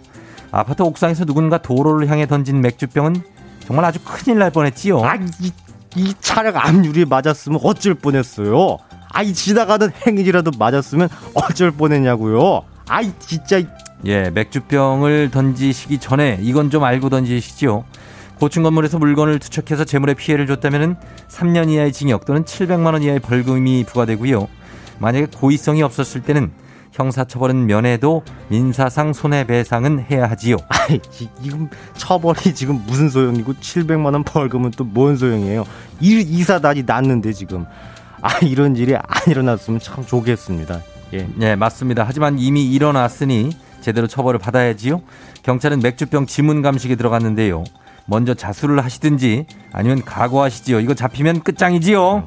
Speaker 1: 아파트 옥상에서 누군가 도로를 향해 던진 맥주병은 정말 아주 큰일 날 뻔했지요.
Speaker 7: 아, 이, 이 차량 앞유리에 맞았으면 어쩔 뻔했어요. 아이 지나가던 행인이라도 맞았으면 어쩔 뻔했냐고요. 아이 진짜
Speaker 1: 예, 맥주병을 던지시기 전에 이건 좀 알고 던지시죠. 고층 건물에서 물건을 투척해서 재물에 피해를 줬다면 3년 이하의 징역 또는 700만 원 이하의 벌금이 부과되고요. 만약에 고의성이 없었을 때는 형사처벌은 면해도 민사상 손해배상은 해야 하지요.
Speaker 7: 아이 지- 지금 처벌이 지금 무슨 소용이고 700만 원 벌금은 또 뭔 소용이에요. 이 이사단이 났는데 지금 아 이런 일이 안 일어났으면 참 좋겠습니다. 예.
Speaker 1: 네, 맞습니다. 하지만 이미 일어났으니 제대로 처벌을 받아야지요. 경찰은 맥주병 지문 감식에 들어갔는데요. 먼저 자수를 하시든지 아니면 각오하시지요. 이거 잡히면 끝장이지요.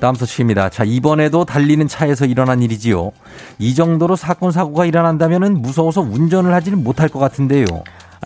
Speaker 1: 다음 소식입니다. 자, 이번에도 달리는 차에서 일어난 일이지요. 이 정도로 사건, 사고가 일어난다면 무서워서 운전을 하지는 못할 것 같은데요.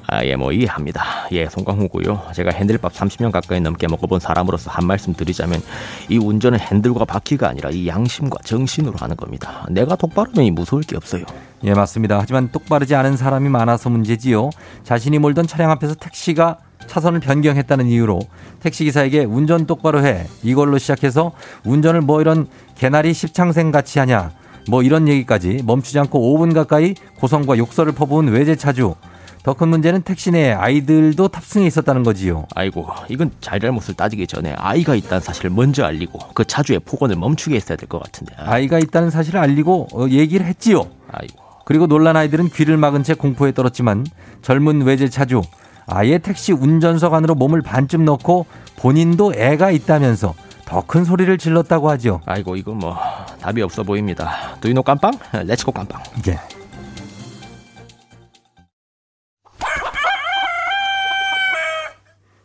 Speaker 8: 아, 예, 뭐 이해합니다. 예, 송강호고요. 제가 핸들밥 30년 가까이 넘게 먹어본 사람으로서 한 말씀 드리자면 이 운전은 핸들과 바퀴가 아니라 이 양심과 정신으로 하는 겁니다. 내가 똑바르면 이 무서울 게 없어요.
Speaker 1: 예, 맞습니다. 하지만 똑바르지 않은 사람이 많아서 문제지요. 자신이 몰던 차량 앞에서 택시가 차선을 변경했다는 이유로 택시기사에게 운전 똑바로 해. 이걸로 시작해서 운전을 뭐 이런 개나리 십창생 같이 하냐. 뭐 이런 얘기까지 멈추지 않고 5분 가까이 고성과 욕설을 퍼부은 외제차주. 더 큰 문제는 택시 내에 아이들도 탑승해 있었다는 거지요.
Speaker 8: 아이고, 이건 잘잘못을 따지기 전에 아이가 있다는 사실을 먼저 알리고 그 차주의 폭언을 멈추게 했어야 될 것 같은데. 아,
Speaker 1: 아이가 있다는 사실을 알리고 어, 얘기를 했지요.
Speaker 8: 아이고.
Speaker 1: 그리고 놀란 아이들은 귀를 막은 채 공포에 떨었지만 젊은 외제차주 아예 택시 운전석 안으로 몸을 반쯤 넣고 본인도 애가 있다면서 더 큰 소리를 질렀다고 하죠.
Speaker 8: 아이고, 이거 뭐 답이 없어 보입니다. Do you know 깜빵? Let's go 깜빵.
Speaker 1: 예.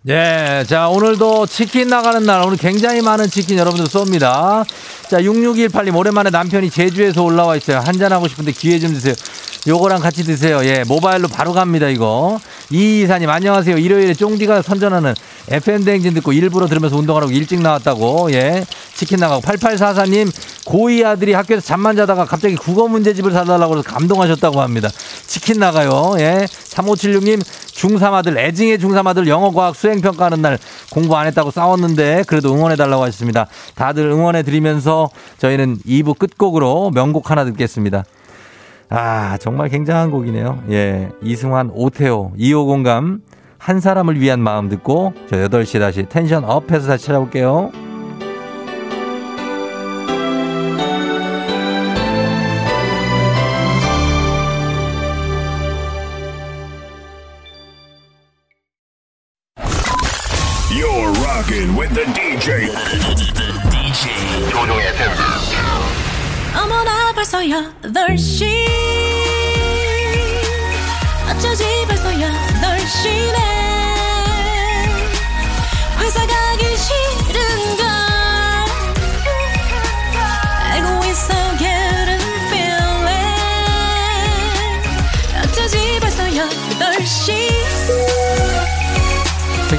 Speaker 1: 예, 자, 오늘도 치킨 나가는 날, 오늘 굉장히 많은 치킨 여러분들 쏩니다. 자, 6618님, 오랜만에 남편이 제주에서 올라와 있어요. 한잔하고 싶은데 기회 좀 주세요. 요거랑 같이 드세요. 예, 모바일로 바로 갑니다, 이거. 이 이사님, 안녕하세요. 일요일에 쫑디가 선전하는 FM대행진 듣고 일부러 들으면서 운동하라고 일찍 나왔다고. 예, 치킨 나가고. 8844님, 고2 아들이 학교에서 잠만 자다가 갑자기 국어 문제집을 사달라고 해서 감동하셨다고 합니다. 치킨 나가요. 예. 3576님, 중3 아들, 애증의 중3 아들 영어, 과학, 수행평가하는 날 공부 안 했다고 싸웠는데 그래도 응원해달라고 하셨습니다. 다들 응원해드리면서 저희는 2부 끝곡으로 명곡 하나 듣겠습니다. 아, 정말 굉장한 곡이네요. 예. 이승환, 오태호, 2호 공감, 한 사람을 위한 마음 듣고 저 8시에 다시 텐션 업해서 다시 찾아올게요.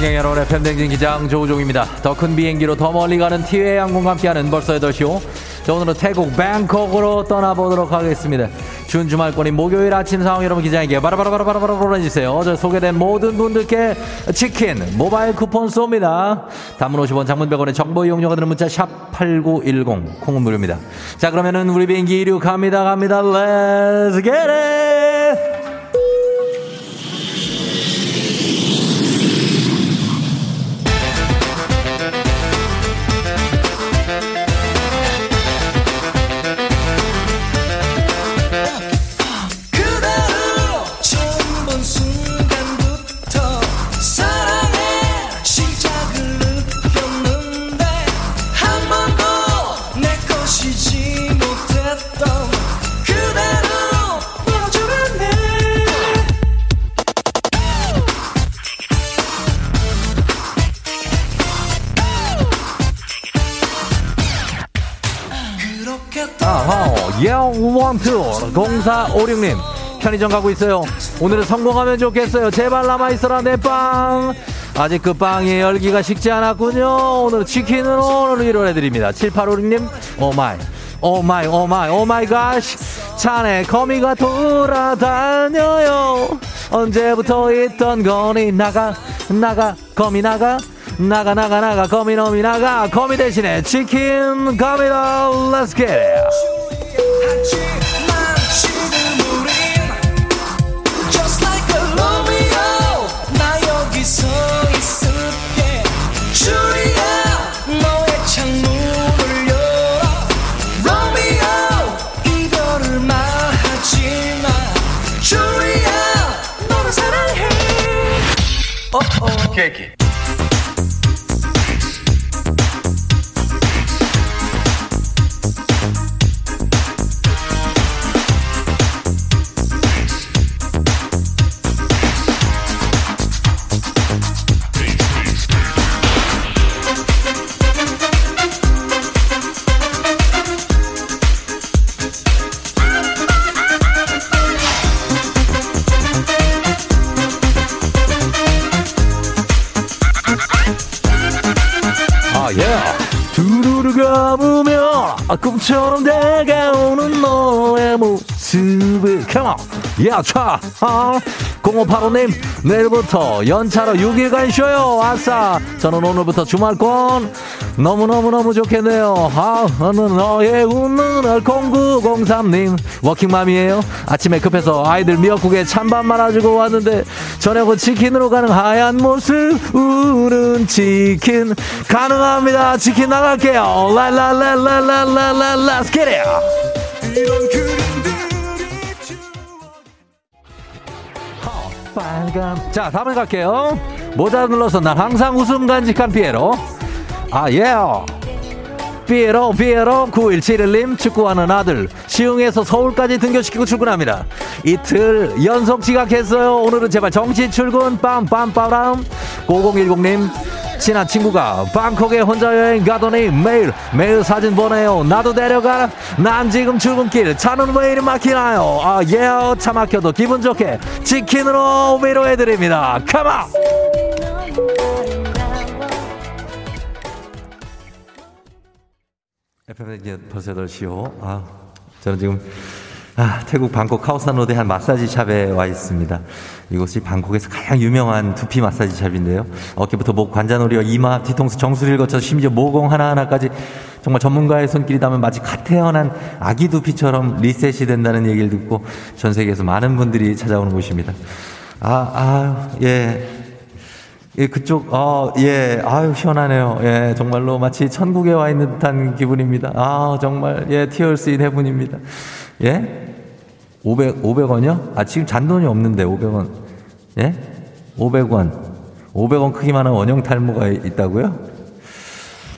Speaker 1: 승객 여러분의 팬댕진 기장 조우종입니다. 더 큰 비행기로 더 멀리 가는 티웨이 항공과 함께하는 벌써 8시오. 자, 오늘은 태국 뱅콕으로 떠나보도록 하겠습니다. 준 주말권인 목요일 아침 상황 여러분 기장에게 바라바라바라바라 보내주세요. 저 소개된 모든 분들께 치킨 모바일 쿠폰 쏩니다. 단문 50원 장문 100원의 정보 이용료가 드는 문자 샵 8910 콩은 무료입니다. 자 그러면은 우리 비행기 이륙 갑니다 갑니다. Let's get it! 3456님 편의점 가고 있어요. 오늘은 성공하면 좋겠어요. 제발 남아있어라 내 빵. 아직 그 빵의 열기가 식지 않았군요. 오늘 치킨으로 위로해드립니다. 7856님 오마이 오마이 오마이 오마이 갓 차네 거미가 돌아다녀요. 언제부터 있던 거니? 나가 나가 거미 나가. 나가 나가 나가 거미 놈이 나가. 거미 대신에 치킨 갑니다. Let's get
Speaker 6: t
Speaker 2: cake.
Speaker 1: 아, 꿈처럼 다가오는 너의 모습을 Come on. 야, 차. 아. 0585님, 내일부터 연차로 6일간 쉬어요. 아싸. 저는 오늘부터 주말권. 너무너무너무 좋겠네요. 아, 나는 너의 웃는 날 0903님. 워킹맘이에요. 아침에 급해서 아이들 미역국에 찬밥 말아주고 왔는데 저녁은 치킨으로 가는 하얀 모습. 우는 치킨. 가능합니다. 치킨 나갈게요. 랄랄랄랄랄랄라. Let's. 빨간. 자, 다음에 갈게요. 모자 눌러서 난 항상 웃음 간직한 피에로. 아, 예. 피에로, 피에로, 9171님, 축구하는 아들. 시흥에서 서울까지 등교시키고 출근합니다. 이틀 연속 지각했어요. 오늘은 제발 정시 출근, 빰빰빠람. 5010님, 친한 친구가 방콕에 혼자 여행 가더니 매일, 매일 사진 보내요. 나도 데려가. 난 지금 출근길. 차는 왜 이리 막히나요? 아, 예, 차 막혀도 기분 좋게 치킨으로 위로해드립니다. 가마! FM 이제 벌써 8시요. 아, 저는 지금 아, 태국 방콕 카오산 로드의 한 마사지 샵에 와 있습니다. 이곳이 방콕에서 가장 유명한 두피 마사지 샵인데요. 어깨부터 목, 관자놀이와 이마, 뒤통수, 정수리를 거쳐 심지어 모공 하나하나까지 정말 전문가의 손길이 닿으면 마치 갓 태어난 아기 두피처럼 리셋이 된다는 얘기를 듣고 전 세계에서 많은 분들이 찾아오는 곳입니다. 아, 아, 예. 예, 그쪽, 어, 예, 아유, 시원하네요. 예, 정말로 마치 천국에 와 있는 듯한 기분입니다. 아, 정말, 예, Tears in Heaven입니다. 예? 500, 500원이요? 아, 지금 잔돈이 없는데, 500원. 예? 500원. 500원 크기만한 원형 탈모가 이- 있다고요?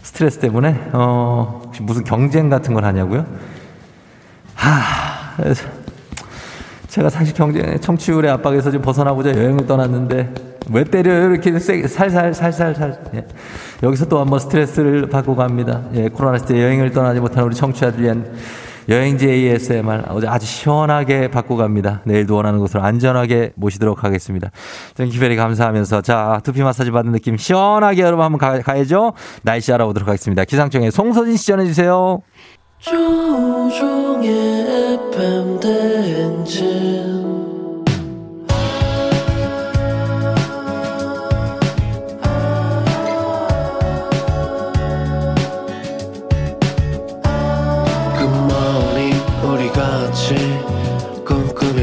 Speaker 1: 스트레스 때문에? 어, 혹시 무슨 경쟁 같은 걸 하냐고요? 하, 제가 사실 경쟁, 청취율의 압박에서 좀 벗어나고자 여행을 떠났는데, 왜 때려요? 이렇게 세게, 살살, 살살, 살. 예. 여기서 또 한번 스트레스를 받고 갑니다. 예, 코로나 시대 여행을 떠나지 못한 우리 청취자들 위한 여행지 ASMR 어제 아주 시원하게 받고 갑니다. 내일도 원하는 곳으로 안전하게 모시도록 하겠습니다. 저는 기별이 감사하면서 자, 두피 마사지 받는 느낌 시원하게 여러분 한번 가, 가야죠. 날씨 알아보도록 하겠습니다. 기상청에 송서진 씨 전해주세요.
Speaker 6: 조종의 FM 대행진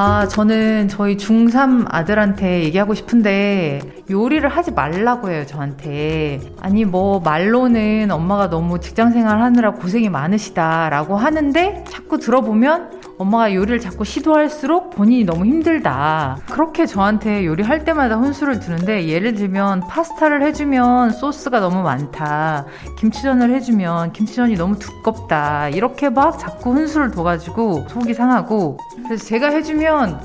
Speaker 9: 아, 저는 저희 중3 아들한테 얘기하고 싶은데 요리를 하지 말라고 해요, 저한테. 아니, 뭐, 말로는 엄마가 너무 직장 생활 하느라 고생이 많으시다라고 하는데 자꾸 들어보면 엄마가 요리를 자꾸 시도할수록 본인이 너무 힘들다. 그렇게 저한테 요리할 때마다 훈수를 두는데 예를 들면 파스타를 해주면 소스가 너무 많다. 김치전을 해주면 김치전이 너무 두껍다. 이렇게 막 자꾸 훈수를 둬가지고 속이 상하고 그래서 제가 해주면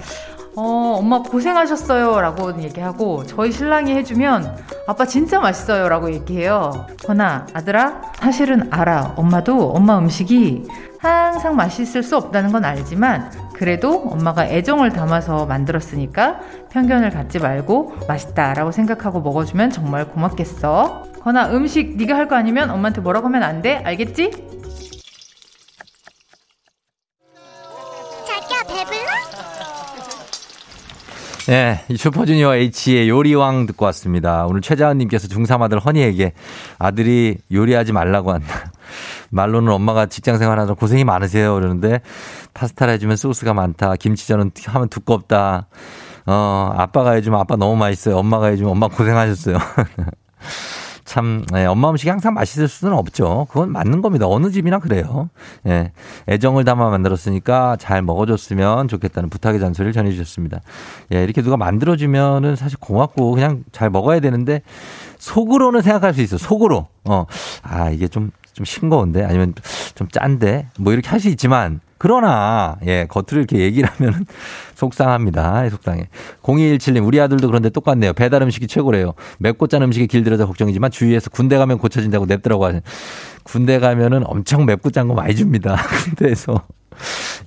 Speaker 9: 어, 엄마 고생하셨어요. 라고 얘기하고, 저희 신랑이 해주면, 아빠 진짜 맛있어요. 라고 얘기해요. 건아, 아들아, 사실은 알아. 엄마도 엄마 음식이 항상 맛있을 수 없다는 건 알지만 그래도 엄마가 애정을 담아서 만들었으니까 편견을 갖지 말고 맛있다라고 생각하고 먹어주면 정말 고맙겠어. 건아 음식 네가 할 거 아니면 엄마한테 뭐라고 하면 안 돼. 알겠지?
Speaker 1: 예, 이 슈퍼주니어 H의 요리왕 듣고 왔습니다. 오늘 최자은님께서 중3 아들 허니에게 아들이 요리하지 말라고 한다. 말로는 엄마가 직장 생활하느라 고생이 많으세요. 그러는데 파스타를 해주면 소스가 많다. 김치전은 하면 두껍다. 어, 아빠가 해주면 아빠 너무 맛있어요. 엄마가 해주면 엄마 고생하셨어요. 참, 예, 엄마 음식이 항상 맛있을 수는 없죠. 그건 맞는 겁니다. 어느 집이나 그래요. 예, 애정을 담아 만들었으니까 잘 먹어줬으면 좋겠다는 부탁의 잔소리를 전해주셨습니다. 예, 이렇게 누가 만들어주면은 사실 고맙고 그냥 잘 먹어야 되는데 속으로는 생각할 수 있어. 속으로. 어, 아, 이게 좀, 좀 싱거운데 아니면 좀 짠데 뭐 이렇게 할 수 있지만 그러나 예 겉으로 이렇게 얘기를 하면은 속상합니다. 속상해. 0217님 우리 아들도 그런데 똑같네요. 배달 음식이 최고래요. 맵고 짠 음식에 길들여서 걱정이지만 주위에서 군대 가면 고쳐진다고 냅더라고 하는. 군대 가면은 엄청 맵고 짠 거 많이 줍니다. 군대에서.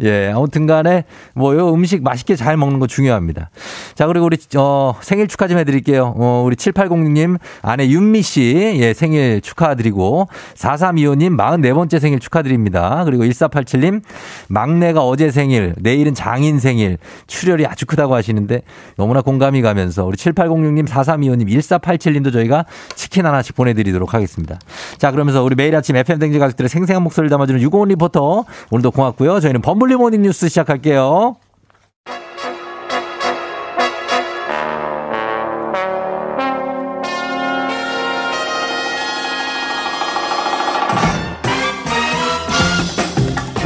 Speaker 1: 예, 아무튼 간에 뭐요 음식 맛있게 잘 먹는 거 중요합니다. 자, 그리고 우리 어 생일 축하 좀 해 드릴게요. 어 우리 7806 님 아내 윤미 씨 예, 생일 축하드리고 4325 님 44번째 생일 축하드립니다. 그리고 1487 님 막내가 어제 생일, 내일은 장인 생일. 출혈이 아주 크다고 하시는데 너무나 공감이 가면서 우리 7806 님, 4325 님, 1487 님도 저희가 치킨 하나씩 보내 드리도록 하겠습니다. 자, 그러면서 우리 매일 아침 FM 댕지 가족들의 생생한 목소리를 담아주는 유고원 리포터 오늘도 고맙고요. 저희는 범블리 모닝 뉴스 시작할게요.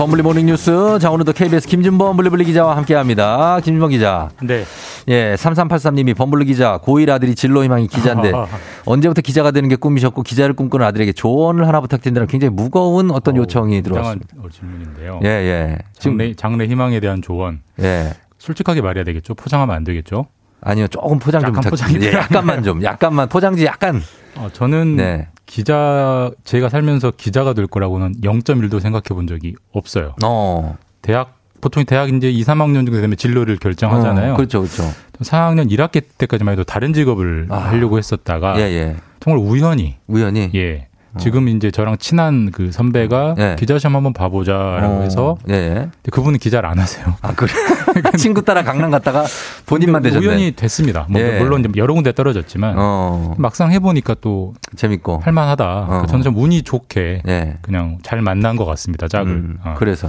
Speaker 1: 범블리 모닝 뉴스. 자, 오늘도 KBS 김준범 블리블리 기자와 함께 합니다. 김준범 기자.
Speaker 10: 네.
Speaker 1: 예, 3383님이 범블리 기자, 고1 아들이 진로 희망이 기자인데 언제부터 기자가 되는 게 꿈이셨고 기자를 꿈꾸는 아들에게 조언을 하나 부탁드린다는 굉장히 무거운 어떤 요청이 들어왔습니다.
Speaker 10: 굉장한 질문인데요.
Speaker 1: 예, 예.
Speaker 10: 장래, 장래 희망에 대한 조언.
Speaker 1: 예.
Speaker 10: 솔직하게 말해야 되겠죠. 포장하면 안 되겠죠.
Speaker 1: 아니요, 조금 포장 좀
Speaker 10: 약간 포장이
Speaker 1: 예, 약간만 좀, 약간만 포장지 약간.
Speaker 10: 어, 저는
Speaker 1: 네.
Speaker 10: 기자 제가 살면서 기자가 될 거라고는 0.1도 생각해 본 적이 없어요.
Speaker 1: 어.
Speaker 10: 대학 보통 대학 이제 2, 3학년 정도 되면 진로를 결정하잖아요.
Speaker 1: 어, 그렇죠, 그렇죠.
Speaker 10: 4학년 1학기 때까지만 해도 다른 직업을 하려고 했었다가
Speaker 1: 예, 예.
Speaker 10: 정말 우연히
Speaker 1: 우연히
Speaker 10: 예. 지금 이제 저랑 친한 그 선배가
Speaker 1: 예.
Speaker 10: 기자 시험 한번 봐보자라고
Speaker 1: 어,
Speaker 10: 해서. 근데 그분은 기자를 안 하세요.
Speaker 1: 아, 그래. 친구 따라 강남 갔다가 본인만 되셨네.
Speaker 10: 우연히 됐습니다. 뭐
Speaker 1: 예.
Speaker 10: 물론 여러 군데 떨어졌지만
Speaker 1: 어.
Speaker 10: 막상 해보니까 또
Speaker 1: 재밌고.
Speaker 10: 할만하다.
Speaker 1: 어.
Speaker 10: 저는 좀 운이 좋게
Speaker 1: 예.
Speaker 10: 그냥 잘 만난 것 같습니다. 짝을.
Speaker 1: 음,
Speaker 10: 어.
Speaker 1: 그래서.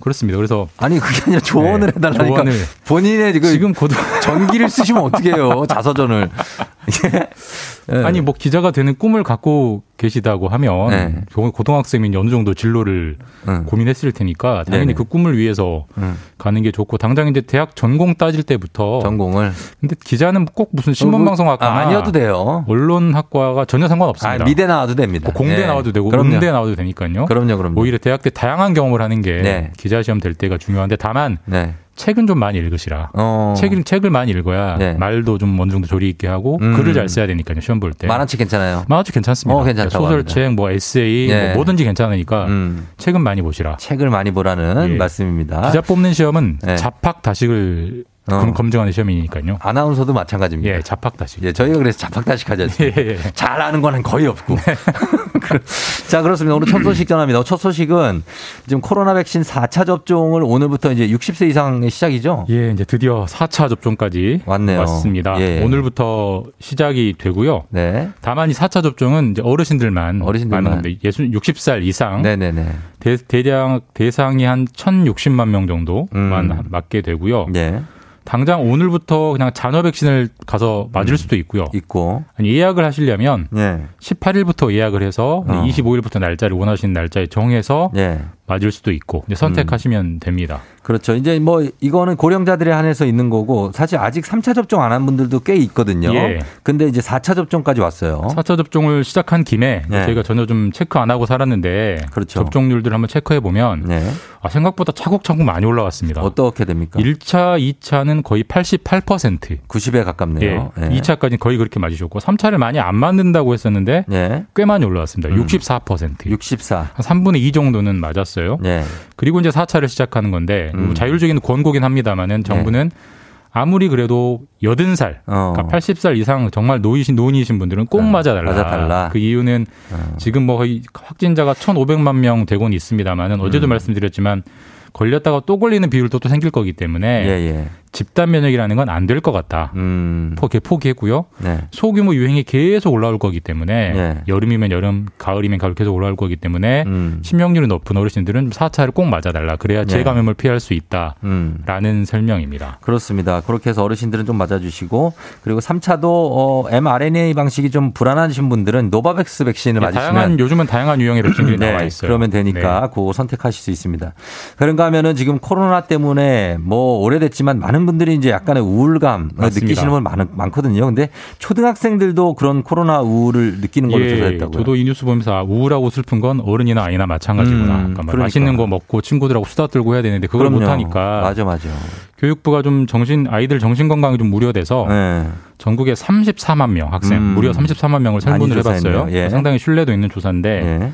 Speaker 10: 그렇습니다. 그래서
Speaker 1: 아니, 그게 아니라 조언을
Speaker 10: 네,
Speaker 1: 해달라니까.
Speaker 10: 조언을.
Speaker 1: 본인의 그
Speaker 10: 지금 고등
Speaker 1: 전기를 쓰시면 어떡해요, 자서전을. 예.
Speaker 10: 아니 뭐 기자가 되는 꿈을 갖고 계시다고 하면
Speaker 1: 네.
Speaker 10: 고- 고등학생이면 어느 정도 진로를
Speaker 1: 응.
Speaker 10: 고민했을 테니까 당연히
Speaker 1: 네네.
Speaker 10: 그 꿈을 위해서
Speaker 1: 응.
Speaker 10: 가는 게 좋고 당장 이제 대학 전공 따질 때부터
Speaker 1: 전공을.
Speaker 10: 근데 기자는 꼭 무슨 신문방송학과나
Speaker 1: 아, 아니어도 돼요.
Speaker 10: 언론학과가 전혀 상관없습니다.
Speaker 1: 아, 미대 나와도 됩니다.
Speaker 10: 뭐 공대
Speaker 1: 예.
Speaker 10: 나와도 되고
Speaker 1: 그럼요.
Speaker 10: 음대 나와도 되니까요.
Speaker 1: 그럼요, 그럼요.
Speaker 10: 오히려 대학 때 다양한 경험을 하는 게
Speaker 1: 네.
Speaker 10: 기자 시험 될 때가 중요한데 다만
Speaker 1: 네.
Speaker 10: 책은 좀 많이 읽으시라.
Speaker 1: 어.
Speaker 10: 책을 책을 많이 읽어야
Speaker 1: 네.
Speaker 10: 말도 좀 어느 정도 조리 있게 하고
Speaker 1: 음.
Speaker 10: 글을 잘 써야 되니까요. 시험 볼 때.
Speaker 1: 만화책 괜찮아요.
Speaker 10: 만화책 괜찮습니다.
Speaker 1: 어, 괜찮다고
Speaker 10: 소설책, 뭐 에세이,
Speaker 1: 예.
Speaker 10: 뭐 뭐든지 괜찮으니까
Speaker 1: 음.
Speaker 10: 책은 많이 보시라.
Speaker 1: 책을 많이 보라는
Speaker 10: 예.
Speaker 1: 말씀입니다.
Speaker 10: 기자 뽑는 시험은
Speaker 1: 네.
Speaker 10: 자팍 다식을
Speaker 1: 어.
Speaker 10: 검- 검증하는 시험이니까요.
Speaker 1: 아나운서도 마찬가지입니다.
Speaker 10: 예, 자팍 다식.
Speaker 1: 예, 저희가 그래서 자팍다식 하지 않습니까?
Speaker 10: 예, 예.
Speaker 1: 잘 아는 거는 거의 없고. 그- 자, 그렇습니다. 오늘 첫 소식 전합니다. 첫 소식은 지금 코로나 백신 4차 접종을 오늘부터 이제 60세 이상의 시작이죠?
Speaker 10: 예, 이제 드디어 4차 접종까지
Speaker 1: 왔네요.
Speaker 10: 왔습니다.
Speaker 1: 예.
Speaker 10: 오늘부터 시작이 되고요.
Speaker 1: 네.
Speaker 10: 다만 이 4차 접종은 이제 어르신들만
Speaker 1: 어르신들만.
Speaker 10: 맞는데 예순 60살 이상
Speaker 1: 네네네.
Speaker 10: 대, 대량 대상이 한 1,060만 명 정도만
Speaker 1: 음.
Speaker 10: 맞게 되고요.
Speaker 1: 네.
Speaker 10: 당장 오늘부터 그냥 잔여 백신을 가서 맞을 수도 있고요.
Speaker 1: 있고.
Speaker 10: 예약을 하시려면
Speaker 1: 네.
Speaker 10: 18일부터 예약을 해서
Speaker 1: 어.
Speaker 10: 25일부터 날짜를 원하시는 날짜에 정해서
Speaker 1: 네.
Speaker 10: 맞을 수도 있고 선택하시면 됩니다.
Speaker 1: 그렇죠. 이제 뭐 이거는 고령자들에 한해서 있는 거고 사실 아직 3차 접종 안 한 분들도 꽤 있거든요.
Speaker 10: 예.
Speaker 1: 근데 이제 4차 접종까지 왔어요.
Speaker 10: 4차 접종을 시작한 김에
Speaker 1: 네.
Speaker 10: 저희가 전혀 좀 체크 안 하고 살았는데
Speaker 1: 그렇죠.
Speaker 10: 접종률들 한번 체크해 보면
Speaker 1: 네.
Speaker 10: 아, 생각보다 차곡차곡 많이 올라왔습니다.
Speaker 1: 어떻게 됩니까?
Speaker 10: 1차, 2차는 거의 88%.
Speaker 1: 90에 가깝네요.
Speaker 10: 예. 2차까지 거의 그렇게 맞으셨고 3차를 많이 안 맞는다고 했었는데
Speaker 1: 네.
Speaker 10: 꽤 많이 올라왔습니다.
Speaker 1: 음.
Speaker 10: 64%.
Speaker 1: 64.
Speaker 10: 한 3분의 2 정도는 맞았습니다. 했어요.
Speaker 1: 네.
Speaker 10: 그리고 이제 4차를 시작하는 건데
Speaker 1: 음.
Speaker 10: 자율적인 권고긴 합니다만은 정부는 아무리 그래도 80살,
Speaker 1: 어.
Speaker 10: 그러니까 80살 이상 정말 노이신 노인이신 분들은 꼭 맞아달라.
Speaker 1: 맞아달라.
Speaker 10: 그 이유는
Speaker 1: 어.
Speaker 10: 지금 뭐 거의 확진자가 1,500만 명 되고는 있습니다만은 어제도
Speaker 1: 음.
Speaker 10: 말씀드렸지만 걸렸다가 또 걸리는 비율도 또 생길 거기 때문에
Speaker 1: 예, 예.
Speaker 10: 집단 면역이라는 건 안 될 것 같다.
Speaker 1: 음.
Speaker 10: 포기 포기했고요.
Speaker 1: 네.
Speaker 10: 소규모 유행이 계속 올라올 거기 때문에
Speaker 1: 예.
Speaker 10: 여름이면 여름, 가을이면 가을 계속 올라올 거기 때문에
Speaker 1: 음.
Speaker 10: 신명률이 높은 어르신들은 4차를 꼭 맞아달라. 그래야
Speaker 1: 네.
Speaker 10: 재감염을 피할 수 있다라는
Speaker 1: 음.
Speaker 10: 설명입니다.
Speaker 1: 그렇습니다. 그렇게 해서 어르신들은 좀 맞아주시고 그리고 3차도 어, mRNA 방식이 좀 불안하신 분들은 노바백스 백신을
Speaker 10: 예,
Speaker 1: 맞으시면
Speaker 10: 다양한 요즘은 다양한 유형의 백신들이
Speaker 1: 네,
Speaker 10: 나와 있어요.
Speaker 1: 그러면 되니까 그거 선택하실 수 있습니다. 그런가 하면은 지금 코로나 때문에 뭐 오래됐지만 많은 분들이 이제 약간의 우울감
Speaker 10: 맞습니다.
Speaker 1: 느끼시는 분 많, 많거든요. 근데 초등학생들도 그런 코로나 우울을 느끼는 걸로
Speaker 10: 예,
Speaker 1: 조사했다고요.
Speaker 10: 저도 이 뉴스 보면서 아, 우울하고 슬픈 건 어른이나 아이나 마찬가지구나.
Speaker 1: 음,
Speaker 10: 그러니까 뭐
Speaker 1: 그러니까.
Speaker 10: 맛있는 거 먹고 친구들하고 수다 떨고 해야 되는데 그걸. 못 하니까
Speaker 1: 맞아, 맞아.
Speaker 10: 교육부가 좀 정신 아이들 정신 건강이 좀 우려돼서
Speaker 1: 네.
Speaker 10: 전국에 34만 명 학생
Speaker 1: 음.
Speaker 10: 무려 34만 명을 설문을. 해봤어요.
Speaker 1: 예.
Speaker 10: 상당히 신뢰도 있는 조사인데
Speaker 1: 예.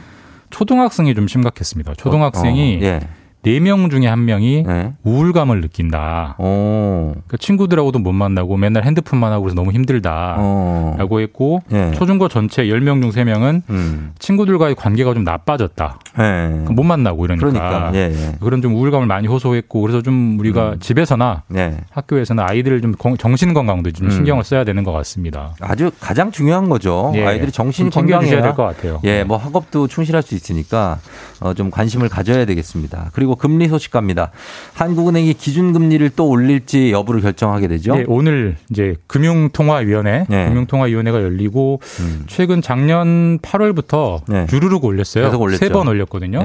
Speaker 10: 초등학생이 좀 심각했습니다. 초등학생이
Speaker 1: 어, 예.
Speaker 10: 네 명 중에 한 명이
Speaker 1: 네.
Speaker 10: 우울감을 느낀다.
Speaker 1: 오.
Speaker 10: 그러니까 친구들하고도 못 만나고 맨날 핸드폰만 하고 그래서 너무 힘들다.
Speaker 1: 어.
Speaker 10: 라고 했고
Speaker 1: 예.
Speaker 10: 초중고 전체 10명 중 3명은
Speaker 1: 음.
Speaker 10: 친구들과의 관계가 좀 나빠졌다.
Speaker 1: 예.
Speaker 10: 못 만나고 이러니까.
Speaker 1: 그러니까. 예, 예.
Speaker 10: 그런 좀 우울감을 많이 호소했고 그래서 좀 우리가
Speaker 1: 음.
Speaker 10: 집에서나
Speaker 1: 네.
Speaker 10: 학교에서는 아이들 좀 건- 정신 건강도 좀
Speaker 1: 음.
Speaker 10: 신경을 써야 되는 것 같습니다.
Speaker 1: 아주 가장 중요한 거죠.
Speaker 10: 예.
Speaker 1: 아이들이
Speaker 10: 챙겨주셔야
Speaker 1: 건강해야
Speaker 10: 될 것 같아요.
Speaker 1: 예, 뭐 학업도 충실할 수 있으니까 어, 좀 관심을 가져야 되겠습니다. 그리고 금리 소식 갑니다. 한국은행이 기준금리를 또 올릴지 여부를 결정하게 되죠.
Speaker 10: 예, 오늘 이제 금융통화위원회,
Speaker 1: 네.
Speaker 10: 금융통화위원회가 열리고
Speaker 1: 음.
Speaker 10: 최근 작년 8월부터
Speaker 1: 네.
Speaker 10: 주르륵 올렸어요. 세 번 올렸거든요.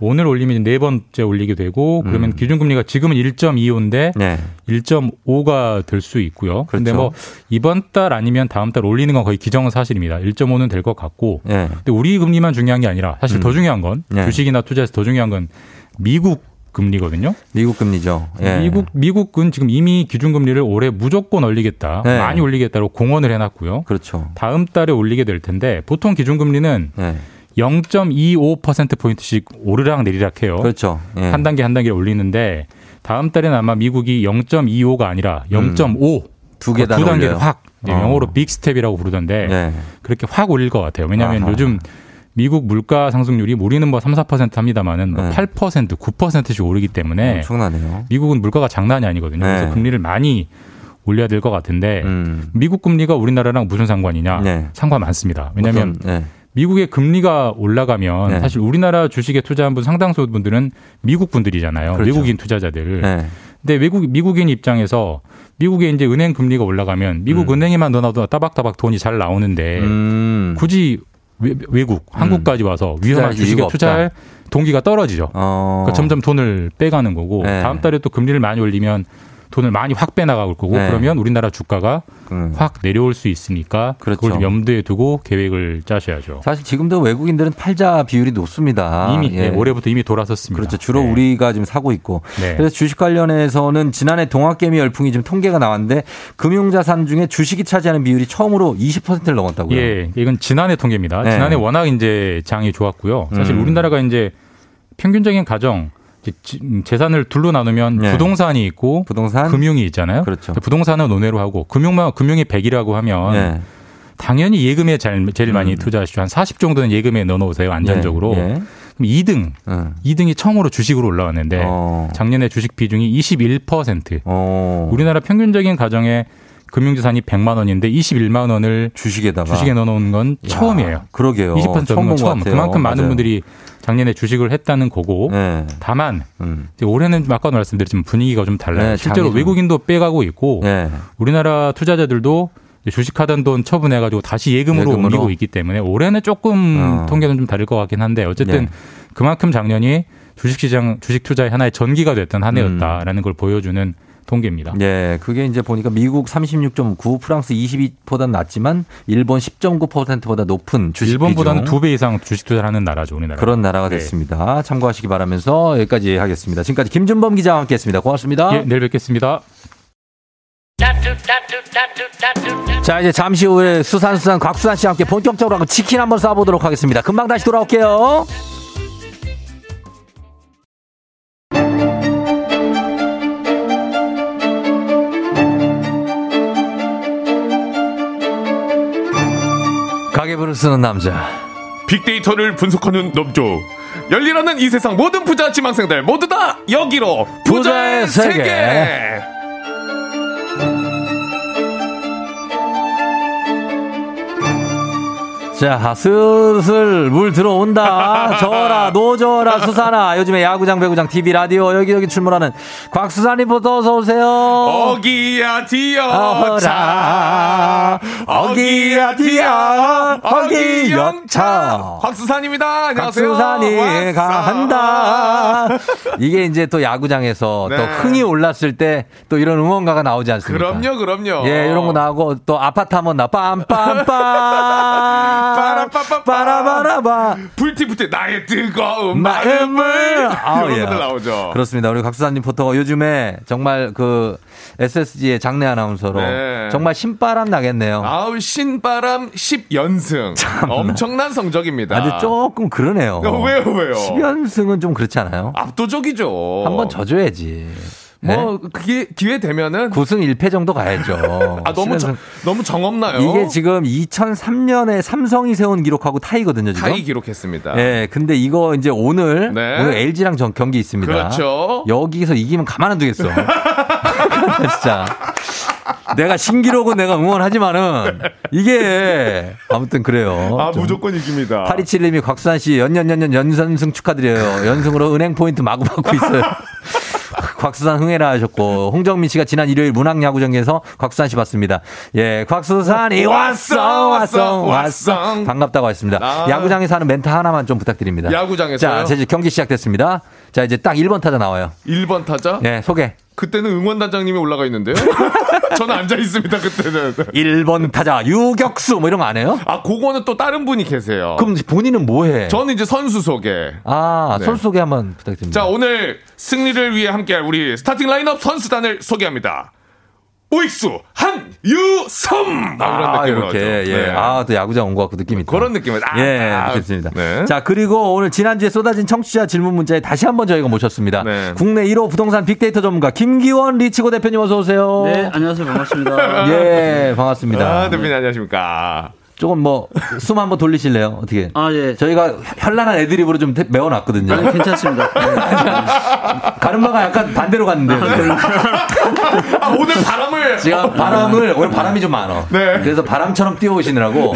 Speaker 1: 네.
Speaker 10: 오늘 올리면 네 번째 올리게 되고 그러면
Speaker 1: 음.
Speaker 10: 기준금리가 지금은 1.25인데
Speaker 1: 네.
Speaker 10: 1.5가 될 수 있고요. 그런데
Speaker 1: 그렇죠.
Speaker 10: 뭐 이번 달 아니면 다음 달 올리는 건 거의 기정은 사실입니다. 1.5는 될 것 같고.
Speaker 1: 네.
Speaker 10: 근데 우리 금리만 중요한 게 아니라 사실
Speaker 1: 음.
Speaker 10: 더 중요한 건
Speaker 1: 네.
Speaker 10: 주식이나 투자에서 더 중요한 건 미국 금리거든요.
Speaker 1: 미국 금리죠. 예.
Speaker 10: 미국 미국은 지금 이미 기준 금리를 올해 무조건 올리겠다,
Speaker 1: 네.
Speaker 10: 많이 올리겠다고 공언을 해놨고요.
Speaker 1: 그렇죠.
Speaker 10: 다음 달에 올리게 될 텐데 보통 기준 금리는
Speaker 1: 네.
Speaker 10: 0.25% 포인트씩 오르락 내리락 해요.
Speaker 1: 그렇죠. 예.
Speaker 10: 한 단계 한 단계 올리는데 다음 달에는 아마 미국이 0.25가 아니라 0.5
Speaker 1: 음. 두 계단
Speaker 10: 두 단계를. 확 이제
Speaker 1: 어.
Speaker 10: 영어로 big step이라고 부르던데
Speaker 1: 네.
Speaker 10: 그렇게 확 올릴 것 같아요. 왜냐하면
Speaker 1: 아하.
Speaker 10: 요즘 미국 물가 상승률이 우리는 뭐 3, 4% 합니다만은 뭐
Speaker 1: 네.
Speaker 10: 8%, 9%씩 오르기 때문에
Speaker 1: 엄청나네요.
Speaker 10: 미국은 물가가 장난이 아니거든요.
Speaker 1: 네.
Speaker 10: 그래서 금리를 많이 올려야 될 것 같은데
Speaker 1: 음.
Speaker 10: 미국 금리가 우리나라랑 무슨 상관이냐?
Speaker 1: 네.
Speaker 10: 상관 많습니다. 왜냐하면
Speaker 1: 네.
Speaker 10: 미국의 금리가 올라가면
Speaker 1: 네.
Speaker 10: 사실 우리나라 주식에 투자한 분 상당수 분들은 미국 분들이잖아요.
Speaker 1: 그렇죠.
Speaker 10: 외국인 투자자들.
Speaker 1: 네.
Speaker 10: 근데 외국 미국인 입장에서 미국의 이제 은행 금리가 올라가면 미국
Speaker 1: 음.
Speaker 10: 은행에만 넣어놔도 따박따박 돈이 잘 나오는데
Speaker 1: 음.
Speaker 10: 굳이 외, 국 한국까지 와서 위험한 주식에 투자할 동기가 떨어지죠.
Speaker 1: 어.
Speaker 10: 그러니까 점점 돈을 빼가는 거고
Speaker 1: 네.
Speaker 10: 다음 달에 또 금리를 많이 올리면 돈을 많이 확 빼나갈 거고
Speaker 1: 네.
Speaker 10: 그러면 우리나라 주가가
Speaker 1: 음.
Speaker 10: 확 내려올 수 있으니까 그걸
Speaker 1: 그렇죠.
Speaker 10: 좀 염두에 두고 계획을 짜셔야죠.
Speaker 1: 사실 지금도 외국인들은 팔자 비율이 높습니다.
Speaker 10: 이미
Speaker 1: 예.
Speaker 10: 네, 올해부터 이미 돌아섰습니다.
Speaker 1: 그렇죠. 주로
Speaker 10: 네.
Speaker 1: 우리가 지금 사고 있고.
Speaker 10: 네.
Speaker 1: 그래서 주식 관련해서는 지난해 동학개미 열풍이 지금 통계가 나왔는데 금융자산 중에 주식이 차지하는 비율이 처음으로 20%를 넘었다고요.
Speaker 10: 예, 이건 지난해 통계입니다.
Speaker 1: 네.
Speaker 10: 지난해 워낙 이제 장이 좋았고요. 사실
Speaker 1: 음.
Speaker 10: 우리나라가 이제 평균적인 가정 재산을 둘로 나누면
Speaker 1: 네.
Speaker 10: 부동산이 있고
Speaker 1: 부동산
Speaker 10: 금융이 있잖아요.
Speaker 1: 그렇죠.
Speaker 10: 부동산은 논외로 하고 금융만 금융이 100이라고 하면
Speaker 1: 네.
Speaker 10: 당연히 예금에 제일, 제일 많이
Speaker 1: 음.
Speaker 10: 투자하시죠. 한 40 정도는 예금에 넣어 놓으세요. 안전적으로.
Speaker 1: 예. 예.
Speaker 10: 그럼 2등.
Speaker 1: 음.
Speaker 10: 2등이 처음으로 주식으로 올라왔는데
Speaker 1: 어.
Speaker 10: 작년에 주식 비중이 21%.
Speaker 1: 어.
Speaker 10: 우리나라 평균적인 가정의 금융자산이 100만 원인데 21만 원을
Speaker 1: 주식에다가
Speaker 10: 주식에 넣어 놓은 건
Speaker 1: 야,
Speaker 10: 처음이에요.
Speaker 1: 그러게요.
Speaker 10: 20%
Speaker 1: 처음
Speaker 10: 건 처음.
Speaker 1: 같아요.
Speaker 10: 그만큼 많은
Speaker 1: 맞아요.
Speaker 10: 분들이 작년에 주식을 했다는 거고
Speaker 1: 네.
Speaker 10: 다만
Speaker 1: 음.
Speaker 10: 올해는 아까도 말씀드렸지만 분위기가 좀 달라요.
Speaker 1: 네,
Speaker 10: 실제로
Speaker 1: 좀-
Speaker 10: 외국인도 빼가고 있고
Speaker 1: 네.
Speaker 10: 우리나라 투자자들도 주식하던 돈 처분해가지고 다시 예금으로,
Speaker 1: 예금으로?
Speaker 10: 옮기고 있기 때문에 올해는 조금
Speaker 1: 어.
Speaker 10: 통계는 좀 다를 것 같긴 한데 어쨌든
Speaker 1: 네.
Speaker 10: 그만큼 작년이 주식시장 주식 투자의 하나의 전기가 됐던 한 해였다라는 걸 보여주는 통계입니다.
Speaker 1: 예, 그게 이제 보니까 미국 36.9, 프랑스 22보다는 낮지만 일본 10.9%보다 높은 주식
Speaker 10: 일본보다는. 두 배 이상 주식 투자를 하는 나라죠, 우리나라.
Speaker 1: 그런 나라가
Speaker 10: 네.
Speaker 1: 됐습니다. 참고하시기 바라면서 여기까지 하겠습니다. 지금까지 김준범 기자와 함께했습니다. 고맙습니다.
Speaker 10: 예, 내일 뵙겠습니다.
Speaker 1: 자, 이제 잠시 후에 수산수산 곽수산 씨와 함께 본격적으로 치킨 한번 쏴보도록 하겠습니다. 금방 다시 돌아올게요. 가계부를 쓰는 남자.
Speaker 11: 빅데이터를 분석하는 남자. 열일하는 이 세상 모든 부자 지망생들 모두 다 여기로 부자의,
Speaker 1: 부자의 세계.
Speaker 11: 세계.
Speaker 1: 자, 슬슬 물 들어온다. 저어라, 노 저어라, 수산아. 요즘에 야구장, 배구장, TV, 라디오, 여기저기 출몰하는 곽수산 리포터 어서오세요.
Speaker 11: 어기야 디어
Speaker 1: 어라,
Speaker 11: 차
Speaker 1: 어기야, 디야, 어기, 영차.
Speaker 11: 곽수산입니다. 안녕하세요.
Speaker 1: 곽수산이. 간다. 이게 이제 또 야구장에서
Speaker 11: 네.
Speaker 1: 또 흥이 올랐을 때 또 이런 응원가가 나오지 않습니까?
Speaker 11: 그럼요, 그럼요.
Speaker 1: 예, 이런 거 나오고 또 아파트 하면 나 빰빰빰
Speaker 11: 빠라빠빠빠.
Speaker 1: 빠라바라바
Speaker 11: 불티불티 나의 뜨거운
Speaker 1: 마음을
Speaker 11: 이런
Speaker 1: 예.
Speaker 11: 것들 나오죠.
Speaker 1: 그렇습니다. 우리 곽수산님 포터가 요즘에 정말 그 SSG의 장내 아나운서로
Speaker 11: 네.
Speaker 1: 정말 신바람 나겠네요.
Speaker 11: 아우 신바람 10연승 엄청난 성적입니다.
Speaker 1: 아주 조금 그러네요.
Speaker 11: 어, 왜요, 왜요?
Speaker 1: 10연승은 좀 그렇지 않아요?
Speaker 11: 압도적이죠.
Speaker 1: 한번 져줘야지.
Speaker 11: 뭐 그게 기회 되면은
Speaker 1: 9승 1패 정도 가야죠.
Speaker 11: 아 너무
Speaker 1: 10연승.
Speaker 11: 정, 너무 정없나요?
Speaker 1: 이게 지금 2003년에 삼성이 세운 기록하고 타이거든요, 지금.
Speaker 11: 타이 기록했습니다.
Speaker 1: 예, 근데 이거 이제 오늘
Speaker 11: 네.
Speaker 1: 오늘 LG랑 정, 경기 있습니다.
Speaker 11: 그렇죠.
Speaker 1: 여기서 이기면 가만 안 두겠어. 진짜. 내가 신기록은 내가 응원하지만은 이게 아무튼 그래요.
Speaker 11: 아
Speaker 1: 좀.
Speaker 11: 무조건 이깁니다.
Speaker 1: 8271님이 곽수산 씨 연년연년 연선승 축하드려요. 연승으로 은행 포인트 마구 받고 있어요. 곽수산 흥해라 하셨고 홍정민 씨가 지난 일요일 문학야구장에서 곽수산 씨 봤습니다. 예, 곽수산이 왔어 왔어 왔어 반갑다고 했습니다.
Speaker 11: 아.
Speaker 1: 야구장에서 하는 멘트 하나만 좀 부탁드립니다.
Speaker 11: 야구장에서요?
Speaker 1: 자, 이제 경기 시작됐습니다. 자, 이제 딱 1번 타자 나와요.
Speaker 11: 1번 타자?
Speaker 1: 네, 소개.
Speaker 11: 그때는 응원단장님이 올라가 있는데요. 저는 앉아 있습니다. 그때는.
Speaker 1: 1번 타자 유격수 뭐 이런 거 안 해요?
Speaker 11: 아 그거는 또 다른 분이 계세요.
Speaker 1: 그럼 본인은 뭐 해?
Speaker 11: 저는 이제 선수 소개.
Speaker 1: 아,
Speaker 11: 네.
Speaker 1: 선수 소개 한번 부탁드립니다.
Speaker 11: 자 오늘 승리를 위해 함께할 우리 스타팅 라인업 선수단을 소개합니다. 오익수 한유섬 아,
Speaker 1: 아, 이렇게. 예.
Speaker 11: 네.
Speaker 1: 아, 또 야구장 온 것 같고 느낌 있다.
Speaker 11: 그런 느낌을 아,
Speaker 1: 예,
Speaker 11: 아,
Speaker 1: 좋습니다.
Speaker 11: 네.
Speaker 1: 자, 그리고 오늘 지난주에 쏟아진 청취자 질문 문자에 다시 한번 저희가 모셨습니다.
Speaker 11: 네.
Speaker 1: 국내 1호 부동산 빅데이터 전문가 김기원 리치고 대표님 어서 오세요.
Speaker 12: 네, 안녕하세요. 반갑습니다.
Speaker 1: 예, 반갑습니다.
Speaker 11: 아, 대표님 안녕하십니까.
Speaker 1: 조금 뭐 숨 한번 돌리실래요? 어떻게?
Speaker 12: 아, 예.
Speaker 1: 저희가 현란한 애드립으로 좀 대- 메워놨거든요.
Speaker 12: 아니, 괜찮습니다.
Speaker 1: 가르마가 약간 반대로 갔는데요.
Speaker 11: 아, 오늘 바람을
Speaker 1: 제가 바람을 오늘 바람이 좀 많아.
Speaker 11: 네.
Speaker 1: 그래서 바람처럼 뛰어오시느라고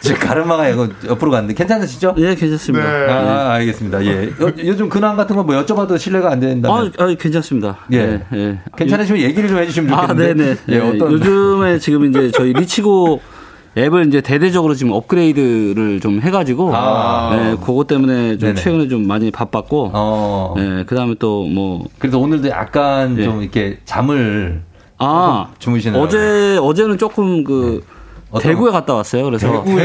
Speaker 1: 지금 가르마가 옆으로 갔는데 괜찮으시죠?
Speaker 12: 예, 괜찮습니다.
Speaker 11: 네.
Speaker 1: 아, 알겠습니다. 예. 요, 요즘 근황 같은 거 뭐 여쭤봐도 신뢰가 안
Speaker 12: 아,
Speaker 1: 된다면.
Speaker 12: 아, 괜찮습니다.
Speaker 1: 예.
Speaker 12: 예.
Speaker 1: 괜찮으시면 얘기를 좀 해주시면
Speaker 12: 아,
Speaker 1: 좋겠는데.
Speaker 12: 네네.
Speaker 1: 예,
Speaker 12: 예,
Speaker 1: 어떤.
Speaker 12: 요즘에 지금 이제 저희 리치고 앱을 이제 대대적으로 지금 업그레이드를 좀 해가지고,
Speaker 1: 아.
Speaker 12: 예, 그것 때문에 좀
Speaker 1: 네네.
Speaker 12: 최근에 좀 많이 바빴고,
Speaker 1: 어.
Speaker 12: 예, 그 다음에 또 뭐,
Speaker 1: 그래서 오늘도 약간
Speaker 12: 예.
Speaker 1: 좀 이렇게 잠을
Speaker 12: 아,
Speaker 1: 주무시는
Speaker 12: 어제, 어제는 조금 그,
Speaker 1: 어떤-
Speaker 12: 대구에 갔다 왔어요. 그래서
Speaker 1: 대구에?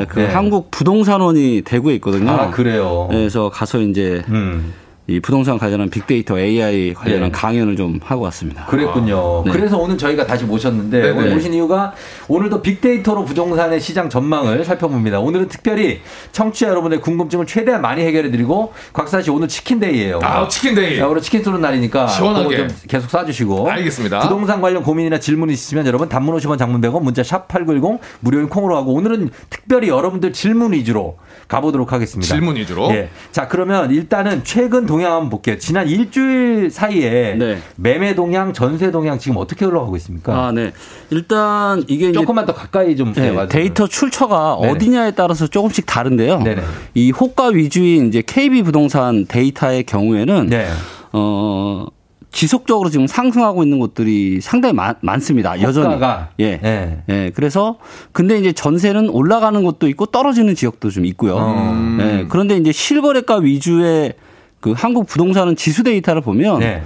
Speaker 12: 예, 그
Speaker 1: 네.
Speaker 12: 한국 부동산원이 대구에 있거든요.
Speaker 1: 아, 그래요.
Speaker 12: 예, 그래서 가서 이제
Speaker 1: 음.
Speaker 12: 이 부동산 관련한 빅데이터 AI 관련한
Speaker 1: 예.
Speaker 12: 강연을 좀 하고 왔습니다.
Speaker 1: 그랬군요.
Speaker 12: 네.
Speaker 1: 그래서 오늘 저희가 다시 모셨는데
Speaker 11: 네네.
Speaker 1: 오늘 모신 이유가 오늘도 빅데이터로 부동산의 시장 전망을 살펴봅니다. 오늘은 특별히 청취자 여러분의 궁금증을 최대한 많이 해결해드리고 곽사 씨 오늘 치킨데이예요.
Speaker 11: 아 치킨데이.
Speaker 1: 자, 오늘 치킨 쏘는 날이니까
Speaker 11: 시원하게.
Speaker 1: 계속 쏴주시고
Speaker 11: 알겠습니다.
Speaker 1: 부동산 관련 고민이나 질문 있으시면 여러분 단문 50원 장문 100원 문자 샵 8910 무료인 콩으로 하고 오늘은 특별히 여러분들 질문 위주로 가보도록 하겠습니다.
Speaker 11: 질문 위주로.
Speaker 1: 예. 자, 그러면 일단은 최근 동향 한번 볼게요. 지난 일주일 사이에
Speaker 12: 네.
Speaker 1: 매매 동향, 전세 동향 지금 어떻게 흘러가고 있습니까?
Speaker 12: 아, 네. 일단 이게
Speaker 1: 조금만 더 가까이 좀
Speaker 12: 네. 데이터 출처가
Speaker 1: 네네.
Speaker 12: 어디냐에 따라서 조금씩 다른데요.
Speaker 1: 네네.
Speaker 12: 이 호가 위주인 이제 KB 부동산 데이터의 경우에는
Speaker 1: 네.
Speaker 12: 어 지속적으로 지금 상승하고 있는 곳들이 상당히 많, 많습니다. 여전히. 예.
Speaker 1: 네.
Speaker 12: 예. 그래서 근데 이제 전세는 올라가는 곳도 있고 떨어지는 지역도 좀 있고요.
Speaker 1: 음.
Speaker 12: 예. 그런데 이제 실거래가 위주의 그 한국 부동산은 지수 데이터를 보면
Speaker 1: 네.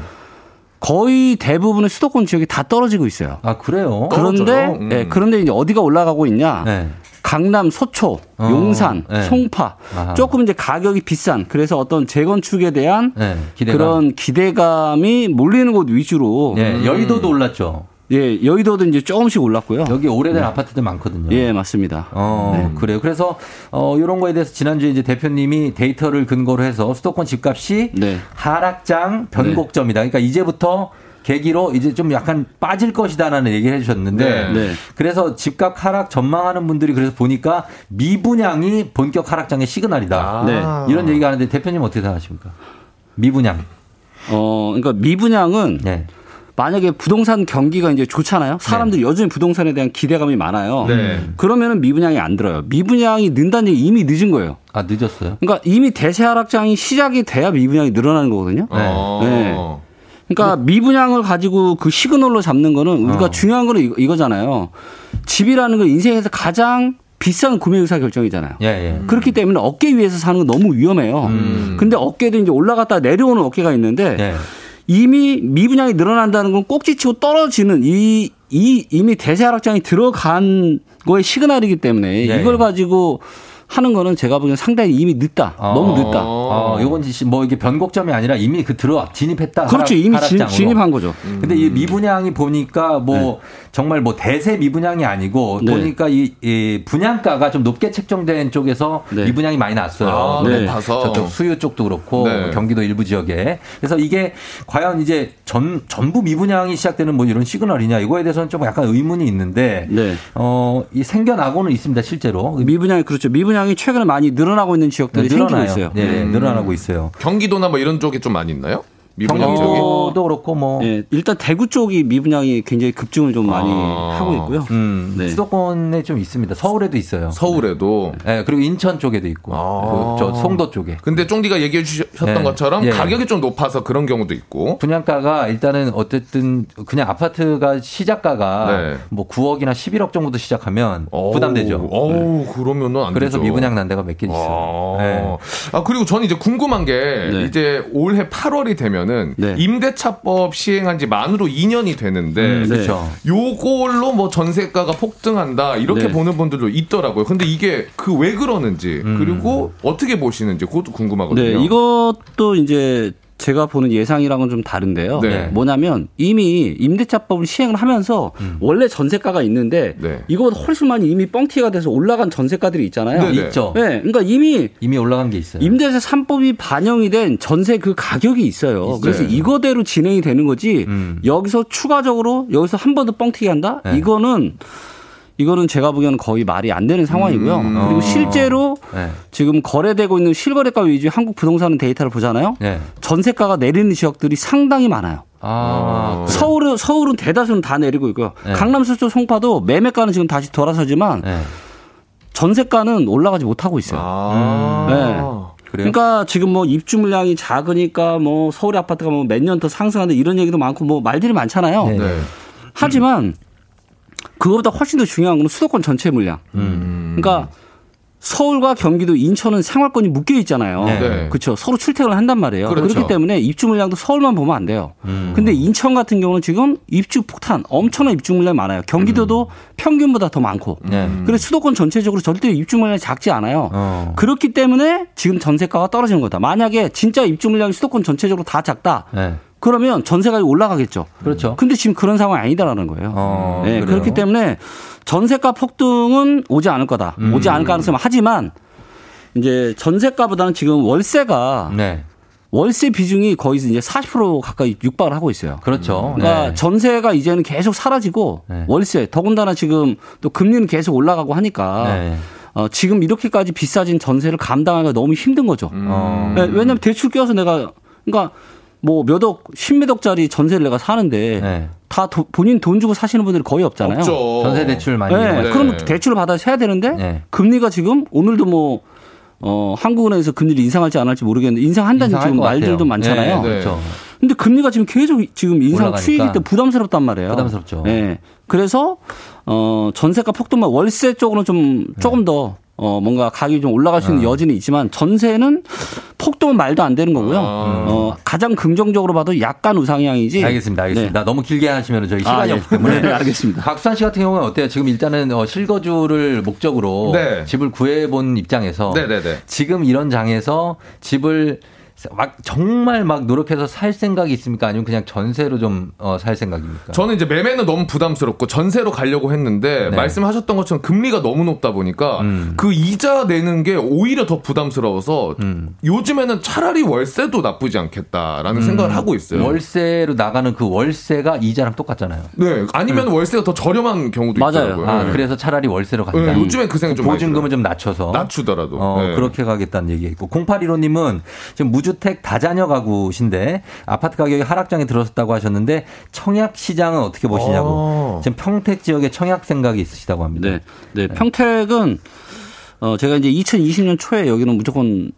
Speaker 12: 거의 대부분의 수도권 지역이 다 떨어지고 있어요.
Speaker 1: 아, 그래요?
Speaker 12: 그런데
Speaker 11: 떨어져요? 음.
Speaker 12: 예, 그런데 이제 어디가 올라가고 있냐?
Speaker 1: 네.
Speaker 12: 강남, 소초,
Speaker 1: 어,
Speaker 12: 용산,
Speaker 1: 네.
Speaker 12: 송파
Speaker 1: 아하.
Speaker 12: 조금 이제 가격이 비싼 그래서 어떤 재건축에 대한
Speaker 1: 네. 기대감.
Speaker 12: 그런 기대감이 몰리는 곳 위주로
Speaker 1: 예, 여의도도 올랐죠.
Speaker 12: 예 여의도도 이제 조금씩 올랐고요.
Speaker 1: 여기 오래된 아파트들 많거든요.
Speaker 12: 예 맞습니다.
Speaker 1: 어, 그래요. 그래서, 어, 요런 거에 대해서 지난주에 이제 대표님이 데이터를 근거로 해서 수도권 집값이
Speaker 12: 네.
Speaker 1: 하락장 변곡점이다. 그러니까 이제부터 계기로 이제 좀 약간 빠질 것이다라는 얘기를 해주셨는데
Speaker 12: 네. 네.
Speaker 1: 그래서 집값 하락 전망하는 분들이 그래서 보니까 미분양이 본격 하락장의 시그널이다.
Speaker 12: 네.
Speaker 1: 이런 얘기가 하는데 대표님 어떻게 생각하십니까? 미분양.
Speaker 12: 어, 그러니까 미분양은
Speaker 1: 네.
Speaker 12: 만약에 부동산 경기가 이제 좋잖아요. 사람들이 여전히 부동산에 대한 기대감이 많아요.
Speaker 11: 네.
Speaker 12: 그러면은 미분양이 안 들어요. 미분양이 는다는 얘기 이미 늦은 거예요.
Speaker 1: 아 늦었어요?
Speaker 12: 그러니까 이미 대세 하락장이 시작이 돼야 미분양이 늘어나는 거거든요.
Speaker 11: 어.
Speaker 12: 네. 그러니까 미분양을 가지고 그 시그널로 잡는 거는 우리가
Speaker 1: 어.
Speaker 12: 중요한 거는 이거- 이거잖아요. 집이라는 건 인생에서 가장 비싼 구매 의사 결정이잖아요.
Speaker 1: 예, 예.
Speaker 12: 그렇기 때문에 어깨 위에서 사는 건 너무 위험해요.
Speaker 1: 음.
Speaker 12: 근데 어깨도 이제 올라갔다 내려오는 어깨가 있는데
Speaker 1: 예.
Speaker 12: 이미 미분양이 늘어난다는 건 꼭지치고 떨어지는 이, 이 이미 대세 하락장이 들어간 거의 시그널이기 때문에
Speaker 1: 예,
Speaker 12: 이걸
Speaker 1: 예.
Speaker 12: 가지고 하는 거는 제가 보기엔 상당히 이미 늦다. 너무 늦다.
Speaker 1: 어, 요건 지- 뭐 이게 변곡점이 아니라 이미 그 들어 진입했다.
Speaker 12: 그렇죠. 이미 진-
Speaker 1: 하락장으로.
Speaker 12: 진입한 거죠.
Speaker 1: 근데 이 미분양이 보니까 뭐 정말 뭐 대세 미분양이 아니고
Speaker 12: 네.
Speaker 1: 보니까 이, 이 분양가가 좀 높게 책정된 쪽에서
Speaker 12: 네.
Speaker 1: 미분양이 많이 났어요.
Speaker 11: 아,
Speaker 1: 네.
Speaker 11: 높아서.
Speaker 1: 저쪽 수유 쪽도 그렇고
Speaker 11: 네.
Speaker 1: 경기도 일부 지역에. 그래서 이게 과연 이제 전 전부 미분양이 시작되는 뭐 이런 시그널이냐 이거에 대해서는 좀 약간 의문이 있는데
Speaker 12: 네.
Speaker 1: 어, 이 생겨나고는 있습니다 실제로.
Speaker 12: 미분양이 그렇죠. 미분양 이 최근에 많이 늘어나고 있는 지역들이 생기고
Speaker 1: 늘어나요.
Speaker 12: 있어요.
Speaker 1: 네,
Speaker 11: 음.
Speaker 1: 늘어나고 있어요.
Speaker 11: 경기도나 뭐 이런 쪽에 좀 많이 있나요? 미분양 쪽이?
Speaker 1: 경기도도 그렇고 뭐
Speaker 12: 예, 일단 대구 쪽이 미분양이 굉장히 급증을 좀 많이
Speaker 11: 아.
Speaker 12: 하고 있고요.
Speaker 1: 음,
Speaker 12: 네.
Speaker 1: 수도권에 좀 있습니다. 서울에도 있어요.
Speaker 11: 서울에도.
Speaker 1: 네, 그리고 인천 쪽에도 있고,
Speaker 11: 아.
Speaker 1: 그 저 송도 쪽에.
Speaker 11: 근데 쫑디가 얘기해 주셨던
Speaker 1: 네.
Speaker 11: 것처럼
Speaker 1: 예.
Speaker 11: 가격이 좀 높아서 그런 경우도 있고.
Speaker 1: 분양가가 일단은 어쨌든 그냥 아파트가 시작가가
Speaker 11: 네.
Speaker 1: 뭐 9억이나 11억 정도 시작하면 부담되죠.
Speaker 11: 어우, 그러면은 안
Speaker 1: 그래서
Speaker 11: 되죠.
Speaker 1: 미분양 난 데가 몇 개 있어요.
Speaker 11: 아.
Speaker 1: 네.
Speaker 11: 아, 그리고 저는 이제 궁금한 게
Speaker 12: 네.
Speaker 11: 이제 올해 8월이 되면 은
Speaker 12: 네.
Speaker 11: 임대차법 시행한 지 만으로 2년이 되는데
Speaker 1: 음,
Speaker 12: 네.
Speaker 1: 그렇죠.
Speaker 11: 요걸로 뭐 전세가가 폭등한다 이렇게
Speaker 12: 네.
Speaker 11: 보는 분들도 있더라고요. 근데 이게 그 왜 그러는지
Speaker 1: 음.
Speaker 11: 그리고 어떻게 보시는지 그것도 궁금하거든요.
Speaker 12: 네, 이것도 이제 제가 보는 예상이랑은 좀 다른데요.
Speaker 11: 네.
Speaker 12: 뭐냐면 이미 임대차법을 시행을 하면서
Speaker 1: 음.
Speaker 12: 원래 전세가가 있는데
Speaker 11: 네.
Speaker 12: 이거보다 훨씬 많이 이미 뻥튀기가 돼서 올라간 전세가들이 있잖아요.
Speaker 11: 네, 네.
Speaker 1: 있죠.
Speaker 12: 네, 그러니까 이미
Speaker 1: 이미 올라간 게 있어요.
Speaker 12: 임대차 3법이 반영이 된 전세 그 가격이 있어요.
Speaker 1: 있어요.
Speaker 12: 그래서 이거대로 진행이 되는 거지
Speaker 1: 음.
Speaker 12: 여기서 추가적으로 여기서 한 번 더 뻥튀기 한다?
Speaker 1: 네.
Speaker 12: 이거는 이거는 제가 보기에는 거의 말이 안 되는 상황이고요.
Speaker 11: 음.
Speaker 12: 그리고
Speaker 1: 어.
Speaker 12: 실제로
Speaker 1: 네.
Speaker 12: 지금 거래되고 있는 실거래가 위주의 한국 부동산 데이터를 보잖아요.
Speaker 1: 네.
Speaker 12: 전세가가 내리는 지역들이 상당히 많아요.
Speaker 1: 아, 그래요?
Speaker 12: 서울은 서울은 대다수는 다 내리고 있고요.
Speaker 1: 네.
Speaker 12: 강남 서쪽 송파도 매매가는 지금 다시 돌아서지만
Speaker 1: 네.
Speaker 12: 전세가는 올라가지 못하고 있어요.
Speaker 11: 아.
Speaker 1: 그래요?
Speaker 12: 그러니까 지금 뭐 입주 물량이 작으니까 뭐 서울 아파트가 뭐 몇 년 더 상승한다 이런 얘기도 많고 뭐 말들이 많잖아요.
Speaker 1: 네.
Speaker 11: 네.
Speaker 12: 하지만 그거보다 훨씬 더 중요한 건 수도권 전체 물량.
Speaker 11: 음.
Speaker 12: 그러니까 서울과 경기도, 인천은 생활권이 묶여 있잖아요.
Speaker 1: 네.
Speaker 11: 네.
Speaker 12: 그렇죠. 서로 출퇴근을 한단 말이에요.
Speaker 11: 그렇죠.
Speaker 12: 그렇기 때문에 입주 물량도 서울만 보면 안 돼요.
Speaker 1: 음.
Speaker 12: 근데 인천 같은 경우는 지금 입주 폭탄, 엄청난 입주 물량이 많아요. 경기도도 평균보다 더 많고.
Speaker 1: 네.
Speaker 12: 그래서 수도권 전체적으로 절대 입주 물량이 작지 않아요.
Speaker 1: 어.
Speaker 12: 그렇기 때문에 지금 전세가가 떨어지는 거다. 만약에 진짜 입주 물량이 수도권 전체적으로 다 작다.
Speaker 1: 네.
Speaker 12: 그러면 전세가가 올라가겠죠.
Speaker 1: 그렇죠.
Speaker 12: 근데 지금 그런 상황이 아니다라는 거예요.
Speaker 1: 어,
Speaker 12: 네,
Speaker 1: 그래요?
Speaker 12: 그렇기 때문에 전세가 폭등은 오지 않을 거다.
Speaker 1: 음.
Speaker 12: 오지 않을 가능성은 하지만 이제 전세가보다는 지금 월세가
Speaker 1: 네.
Speaker 12: 월세 비중이 거의 이제 40% 가까이 육박을 하고 있어요.
Speaker 1: 그렇죠.
Speaker 12: 그러니까
Speaker 1: 네.
Speaker 12: 전세가 이제는 계속 사라지고
Speaker 1: 네.
Speaker 12: 월세 더군다나 지금 또 금리는 계속 올라가고 하니까
Speaker 1: 네.
Speaker 12: 어, 지금 이렇게까지 비싸진 전세를 감당하기가 너무 힘든 거죠.
Speaker 1: 어.
Speaker 12: 네, 왜냐하면 대출 껴서 내가 그러니까 뭐 몇 억, 십몇 억짜리 전세를 내가 사는데
Speaker 1: 네.
Speaker 12: 다 도- 본인 돈 주고 사시는 분들이 거의 없잖아요.
Speaker 11: 없죠.
Speaker 1: 전세 대출 많이.
Speaker 12: 네,
Speaker 1: 이용하죠.
Speaker 12: 그럼 대출을 받아서 해야 되는데
Speaker 1: 네.
Speaker 12: 금리가 지금 오늘도 뭐 어, 한국은행에서 금리를 인상할지 안 할지 모르겠는데 인상한다는 지금. 말들도 많잖아요.
Speaker 1: 네, 그렇죠.
Speaker 12: 근데 금리가 지금 계속 지금 인상
Speaker 1: 올라가니까.
Speaker 12: 추이기 때문에 부담스럽단 말이에요.
Speaker 1: 부담스럽죠.
Speaker 12: 네. 그래서 어 전세가 폭등만 월세 쪽으로는 좀 조금 더 어, 뭔가 가격이 좀 올라갈 수 있는 여지는 있지만 전세는 폭등은 말도 안 되는 거고요. 어, 가장 긍정적으로 봐도 약간 우상향이지.
Speaker 1: 알겠습니다. 알겠습니다. 너무 길게 하시면 저희
Speaker 12: 아,
Speaker 1: 시간이
Speaker 12: 예.
Speaker 1: 없기 때문에.
Speaker 12: 네, 알겠습니다.
Speaker 1: 박수환 씨 같은 경우는 어때요? 지금 일단은 어, 실거주를 목적으로
Speaker 11: 네.
Speaker 1: 집을 구해본 입장에서
Speaker 11: 네네네.
Speaker 1: 지금 이런 장에서 집을 막 정말 막 노력해서 살 생각이 있습니까? 아니면 그냥 전세로 좀 어, 살 생각입니까?
Speaker 11: 저는 이제 매매는 너무 부담스럽고 전세로 가려고 했는데
Speaker 1: 네.
Speaker 11: 말씀하셨던 것처럼 금리가 너무 높다 보니까
Speaker 1: 음.
Speaker 11: 그 이자 내는 게 오히려 더 부담스러워서
Speaker 1: 음.
Speaker 11: 요즘에는 차라리 월세도 나쁘지 않겠다라는 생각을 하고 있어요.
Speaker 1: 월세로 나가는 그 월세가 이자랑 똑같잖아요.
Speaker 11: 네, 아니면 월세가 더 저렴한 경우도
Speaker 12: 맞아요.
Speaker 11: 있더라고요.
Speaker 1: 아,
Speaker 11: 네.
Speaker 1: 그래서 차라리 월세로 간다.
Speaker 11: 네, 요즘엔 그 생각 좀
Speaker 1: 보증금을 좀 낮춰서
Speaker 11: 낮추더라도.
Speaker 1: 어,
Speaker 11: 네.
Speaker 1: 그렇게 가겠다는 얘기 있고 0815님은 지금 무주 택 다자녀 가구신데 아파트 가격이 하락장에 들어섰다고 하셨는데 청약 시장은 어떻게 보시냐고
Speaker 11: 어.
Speaker 1: 지금 평택 지역에 청약 생각이 있으시다고 합니다.
Speaker 12: 네. 네. 평택은 어 제가 이제 2020년 초에 여기는 무조건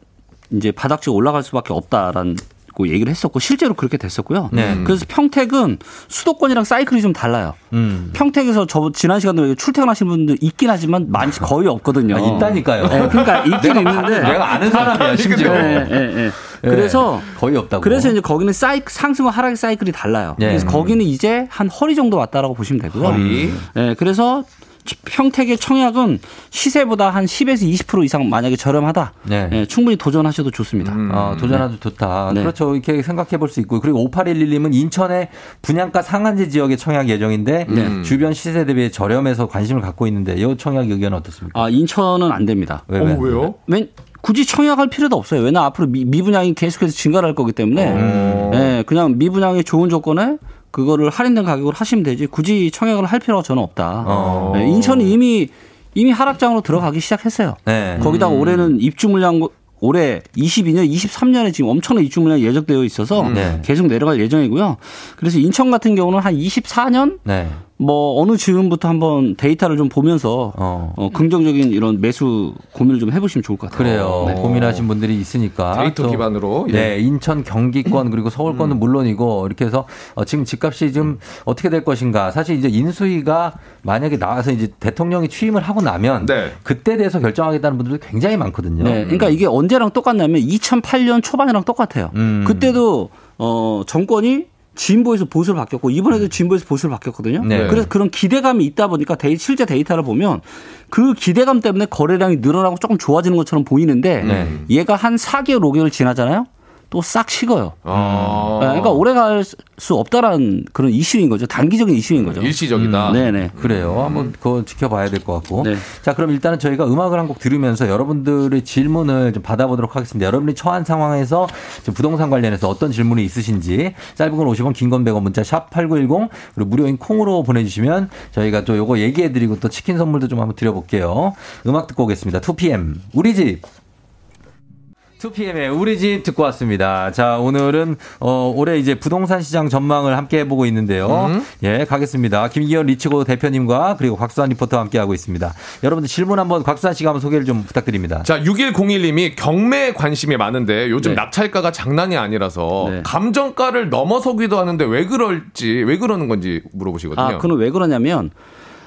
Speaker 12: 이제 바닥지 올라갈 수밖에 없다라는 고 얘기를 했었고 실제로 그렇게 됐었고요.
Speaker 1: 네.
Speaker 12: 그래서 평택은 수도권이랑 사이클이 좀 달라요.
Speaker 1: 음.
Speaker 12: 평택에서 저 지난 시간에 출퇴근하시는 분들 있긴 하지만 많지 거의 없거든요.
Speaker 1: 아, 있다니까요.
Speaker 12: 네, 그러니까 있긴 있는데
Speaker 1: 내가 아는 사람이야 심지어.
Speaker 12: 네, 네, 네.
Speaker 1: 네.
Speaker 12: 그래서
Speaker 1: 거의 없다고.
Speaker 12: 그래서 이제 거기는 사이 상승과 하락의 사이클이 달라요.
Speaker 1: 네.
Speaker 12: 그래서 거기는 이제 한 허리 정도 왔다라고 보시면 되고요.
Speaker 11: 허리.
Speaker 12: 네, 그래서 평택의 청약은 시세보다 한 10에서 20% 이상 만약에 저렴하다.
Speaker 1: 네.
Speaker 12: 네, 충분히 도전하셔도 좋습니다.
Speaker 1: 어, 도전하도 좋다.
Speaker 12: 네.
Speaker 1: 그렇죠. 이렇게 생각해 볼 수 있고. 그리고 5811님은 인천의 분양가 상한제 지역의 청약 예정인데
Speaker 12: 네.
Speaker 1: 주변 시세 대비 저렴해서 관심을 갖고 있는데 이 청약 의견은 어떻습니까?
Speaker 12: 아, 인천은 안 됩니다.
Speaker 1: 왜,
Speaker 11: 어,
Speaker 1: 왜?
Speaker 11: 왜요?
Speaker 12: 웬 굳이 청약할 필요도 없어요. 왜냐 앞으로 미, 미분양이 계속해서 증가를 할 거기 때문에
Speaker 1: 음.
Speaker 12: 네, 그냥 미분양의 좋은 조건에 그거를 할인된 가격으로 하시면 되지 굳이 청약을 할 필요가 저는 없다.
Speaker 1: 어.
Speaker 12: 네, 인천이 이미 이미 하락장으로 들어가기 시작했어요.
Speaker 1: 네.
Speaker 12: 거기다가 올해는 입주 물량 올해 22년, 23년에 지금 엄청난 입주 물량이 예정되어 있어서
Speaker 1: 네.
Speaker 12: 계속 내려갈 예정이고요. 그래서 인천 같은 경우는 한 24년
Speaker 1: 네.
Speaker 12: 뭐 어느 즈음부터 한번 데이터를 좀 보면서
Speaker 1: 어.
Speaker 12: 어, 긍정적인 이런 매수 고민을 좀 해보시면 좋을 것 같아요.
Speaker 1: 그래요.
Speaker 12: 네.
Speaker 1: 고민하신 분들이 있으니까.
Speaker 11: 데이터
Speaker 1: 또
Speaker 11: 기반으로. 예.
Speaker 1: 네, 인천 경기권 그리고 서울권은 물론이고 이렇게 해서 어, 지금 집값이 좀 어떻게 될 것인가. 사실 이제 인수위가 만약에 나와서 이제 대통령이 취임을 하고 나면
Speaker 11: 네.
Speaker 1: 그때 대해서 결정하겠다는 분들도 굉장히 많거든요.
Speaker 12: 네, 그러니까 이게 언제랑 똑같냐면 2008년 초반이랑 똑같아요.
Speaker 1: 음.
Speaker 12: 그때도 어 정권이 진보에서 보수로 바뀌었고 이번에도 진보에서 보수로 바뀌었거든요.
Speaker 1: 네.
Speaker 12: 그래서 그런 기대감이 있다 보니까 데이, 실제 데이터를 보면 그 기대감 때문에 거래량이 늘어나고 조금 좋아지는 것처럼 보이는데
Speaker 1: 네.
Speaker 12: 얘가 한 4개월 5개월 지나잖아요. 또 싹 식어요.
Speaker 11: 아.
Speaker 12: 네, 그러니까 오래 갈 수 없다라는 그런 이슈인 거죠. 단기적인 이슈인 거죠.
Speaker 11: 일시적이다.
Speaker 12: 네네.
Speaker 1: 그래요. 한번 그거 지켜봐야 될 것 같고.
Speaker 12: 네.
Speaker 1: 자, 그럼 일단은 저희가 음악을 한 곡 들으면서 여러분들의 질문을 좀 받아보도록 하겠습니다. 여러분이 처한 상황에서 부동산 관련해서 어떤 질문이 있으신지 짧은 건 50원, 긴 건 100원 문자 샵 8910 그리고 무료인 콩으로 보내주시면 저희가 또 요거 얘기해드리고 또 치킨 선물도 좀 한번 드려볼게요. 음악 듣고 오겠습니다. 2PM. 우리 집. 2PM의 우리 집 듣고 왔습니다. 자, 오늘은, 어, 올해 이제 부동산 시장 전망을 함께 해보고 있는데요. 예, 가겠습니다. 김기현 리치고 대표님과 그리고 곽수환 리포터와 함께 하고 있습니다. 여러분들 질문 한번 곽수환 씨가 한번 소개를 좀 부탁드립니다.
Speaker 11: 자, 6101님이 경매에 관심이 많은데 요즘
Speaker 12: 네.
Speaker 11: 낙찰가가 장난이 아니라서
Speaker 12: 네.
Speaker 11: 감정가를 넘어서기도 하는데 왜 그럴지, 왜 그러는 건지 물어보시거든요.
Speaker 12: 아, 그는 왜 그러냐면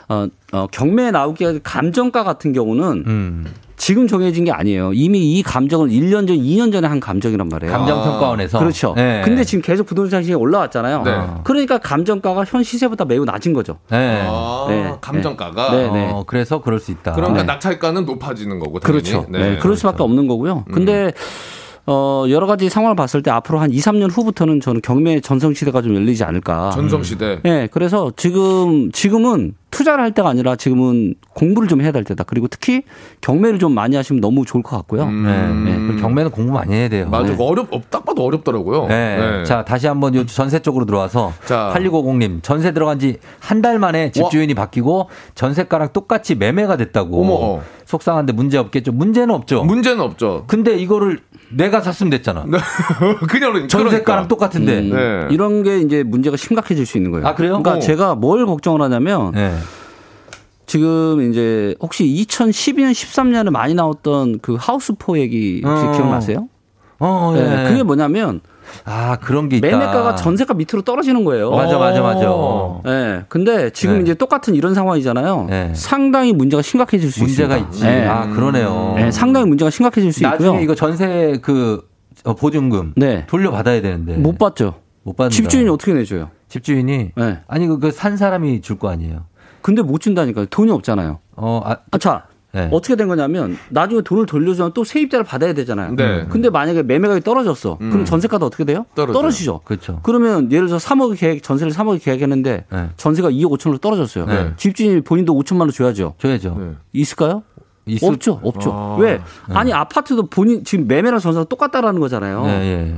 Speaker 12: 어, 어, 경매에 나오기 감정가 같은 경우는
Speaker 1: 음.
Speaker 12: 지금 정해진 게 아니에요. 이미 이 감정을 1년 전, 2년 전에 한 감정이란 말이에요.
Speaker 1: 감정평가원에서.
Speaker 12: 그렇죠.
Speaker 1: 네.
Speaker 12: 근데 지금 계속 부동산 시장이 올라왔잖아요.
Speaker 11: 네.
Speaker 12: 그러니까 감정가가 현 시세보다 매우 낮은 거죠.
Speaker 1: 네.
Speaker 11: 아,
Speaker 12: 네.
Speaker 11: 감정가가.
Speaker 12: 네, 네.
Speaker 1: 어, 그래서 그럴 수 있다.
Speaker 11: 그러니까
Speaker 12: 네.
Speaker 11: 낙찰가는 높아지는 거고. 당연히.
Speaker 12: 그렇죠. 네, 그럴 수밖에 없는 거고요. 근데 어, 여러 가지 상황을 봤을 때 앞으로 한 2, 3년 후부터는 저는 경매 전성 시대가 좀 열리지 않을까.
Speaker 11: 전성시대.
Speaker 12: 네, 그래서 지금 지금은 투자를 할 때가 아니라 지금은 공부를 좀 해야 될 때다. 그리고 특히 경매를 좀 많이 하시면 너무 좋을 것 같고요.
Speaker 1: 네. 네. 그리고 경매는 공부 많이 해야 돼요.
Speaker 11: 맞아.
Speaker 1: 네.
Speaker 11: 어렵, 어, 딱 봐도 어렵더라고요.
Speaker 1: 네.
Speaker 11: 네.
Speaker 1: 자, 다시 한번 요 전세 쪽으로 들어와서
Speaker 11: 자.
Speaker 1: 8650님 전세 들어간 지 한 달 만에 집주인이 바뀌고 전세가랑 똑같이 매매가 됐다고.
Speaker 11: 어머.
Speaker 1: 속상한데 문제 없겠죠. 문제는 없죠.
Speaker 11: 문제는 없죠.
Speaker 1: 근데 이거를 내가 샀으면 됐잖아.
Speaker 11: 그냥
Speaker 1: 전세가랑
Speaker 11: 그러니까.
Speaker 1: 똑같은데.
Speaker 12: 음,
Speaker 11: 네.
Speaker 12: 이런 게 이제 문제가 심각해질 수 있는 거예요.
Speaker 1: 아, 그래요?
Speaker 12: 그러니까
Speaker 1: 어.
Speaker 12: 제가 뭘 걱정을 하냐면
Speaker 1: 네.
Speaker 12: 지금 이제 혹시 2012년 13년에 많이 나왔던 그 하우스포 얘기 혹시
Speaker 1: 어.
Speaker 12: 기억나세요?
Speaker 1: 어, 예.
Speaker 12: 네, 그게 뭐냐면
Speaker 1: 아, 그런 게 있다.
Speaker 12: 매매가가 전세가 밑으로 떨어지는 거예요.
Speaker 1: 맞아, 맞아, 맞아.
Speaker 12: 네. 근데 지금
Speaker 1: 네.
Speaker 12: 이제 똑같은 이런 상황이잖아요.
Speaker 1: 네.
Speaker 12: 상당히 문제가 심각해질 수
Speaker 1: 문제가
Speaker 12: 있습니다.
Speaker 1: 있지.
Speaker 12: 네.
Speaker 1: 아, 그러네요.
Speaker 12: 네, 상당히 문제가 심각해질 수
Speaker 1: 나중에
Speaker 12: 있고요.
Speaker 1: 이거 전세 그 어, 보증금
Speaker 12: 네.
Speaker 1: 돌려받아야 되는데
Speaker 12: 못 받죠.
Speaker 1: 못 받는다.
Speaker 12: 집주인이 어떻게 내줘요?
Speaker 1: 집주인이
Speaker 12: 네.
Speaker 1: 아니 그 산 사람이 줄 거 아니에요.
Speaker 12: 근데 못 준다니까요. 돈이 없잖아요.
Speaker 1: 어, 아,
Speaker 12: 아, 자,
Speaker 1: 네.
Speaker 12: 어떻게 된 거냐면 나중에 돈을 돌려주면 또 세입자를 받아야 되잖아요.
Speaker 11: 네.
Speaker 12: 근데 만약에 매매가격이 떨어졌어.
Speaker 11: 음.
Speaker 12: 그럼 전세가도 어떻게 돼요?
Speaker 11: 떨어져요.
Speaker 12: 떨어지죠.
Speaker 1: 그렇죠.
Speaker 12: 그러면 예를 들어서 3억 계획 전세를 3억 계획했는데
Speaker 1: 네.
Speaker 12: 전세가 2억 5천으로 떨어졌어요.
Speaker 1: 네.
Speaker 12: 집주인이 본인도 5천만 원 줘야죠.
Speaker 1: 줘야죠.
Speaker 11: 네.
Speaker 12: 있을까요?
Speaker 1: 있을-
Speaker 12: 없죠, 없죠.
Speaker 11: 아.
Speaker 12: 왜? 아니 아파트도 본인 지금 매매랑 전세가 똑같다라는 거잖아요.
Speaker 1: 네, 예.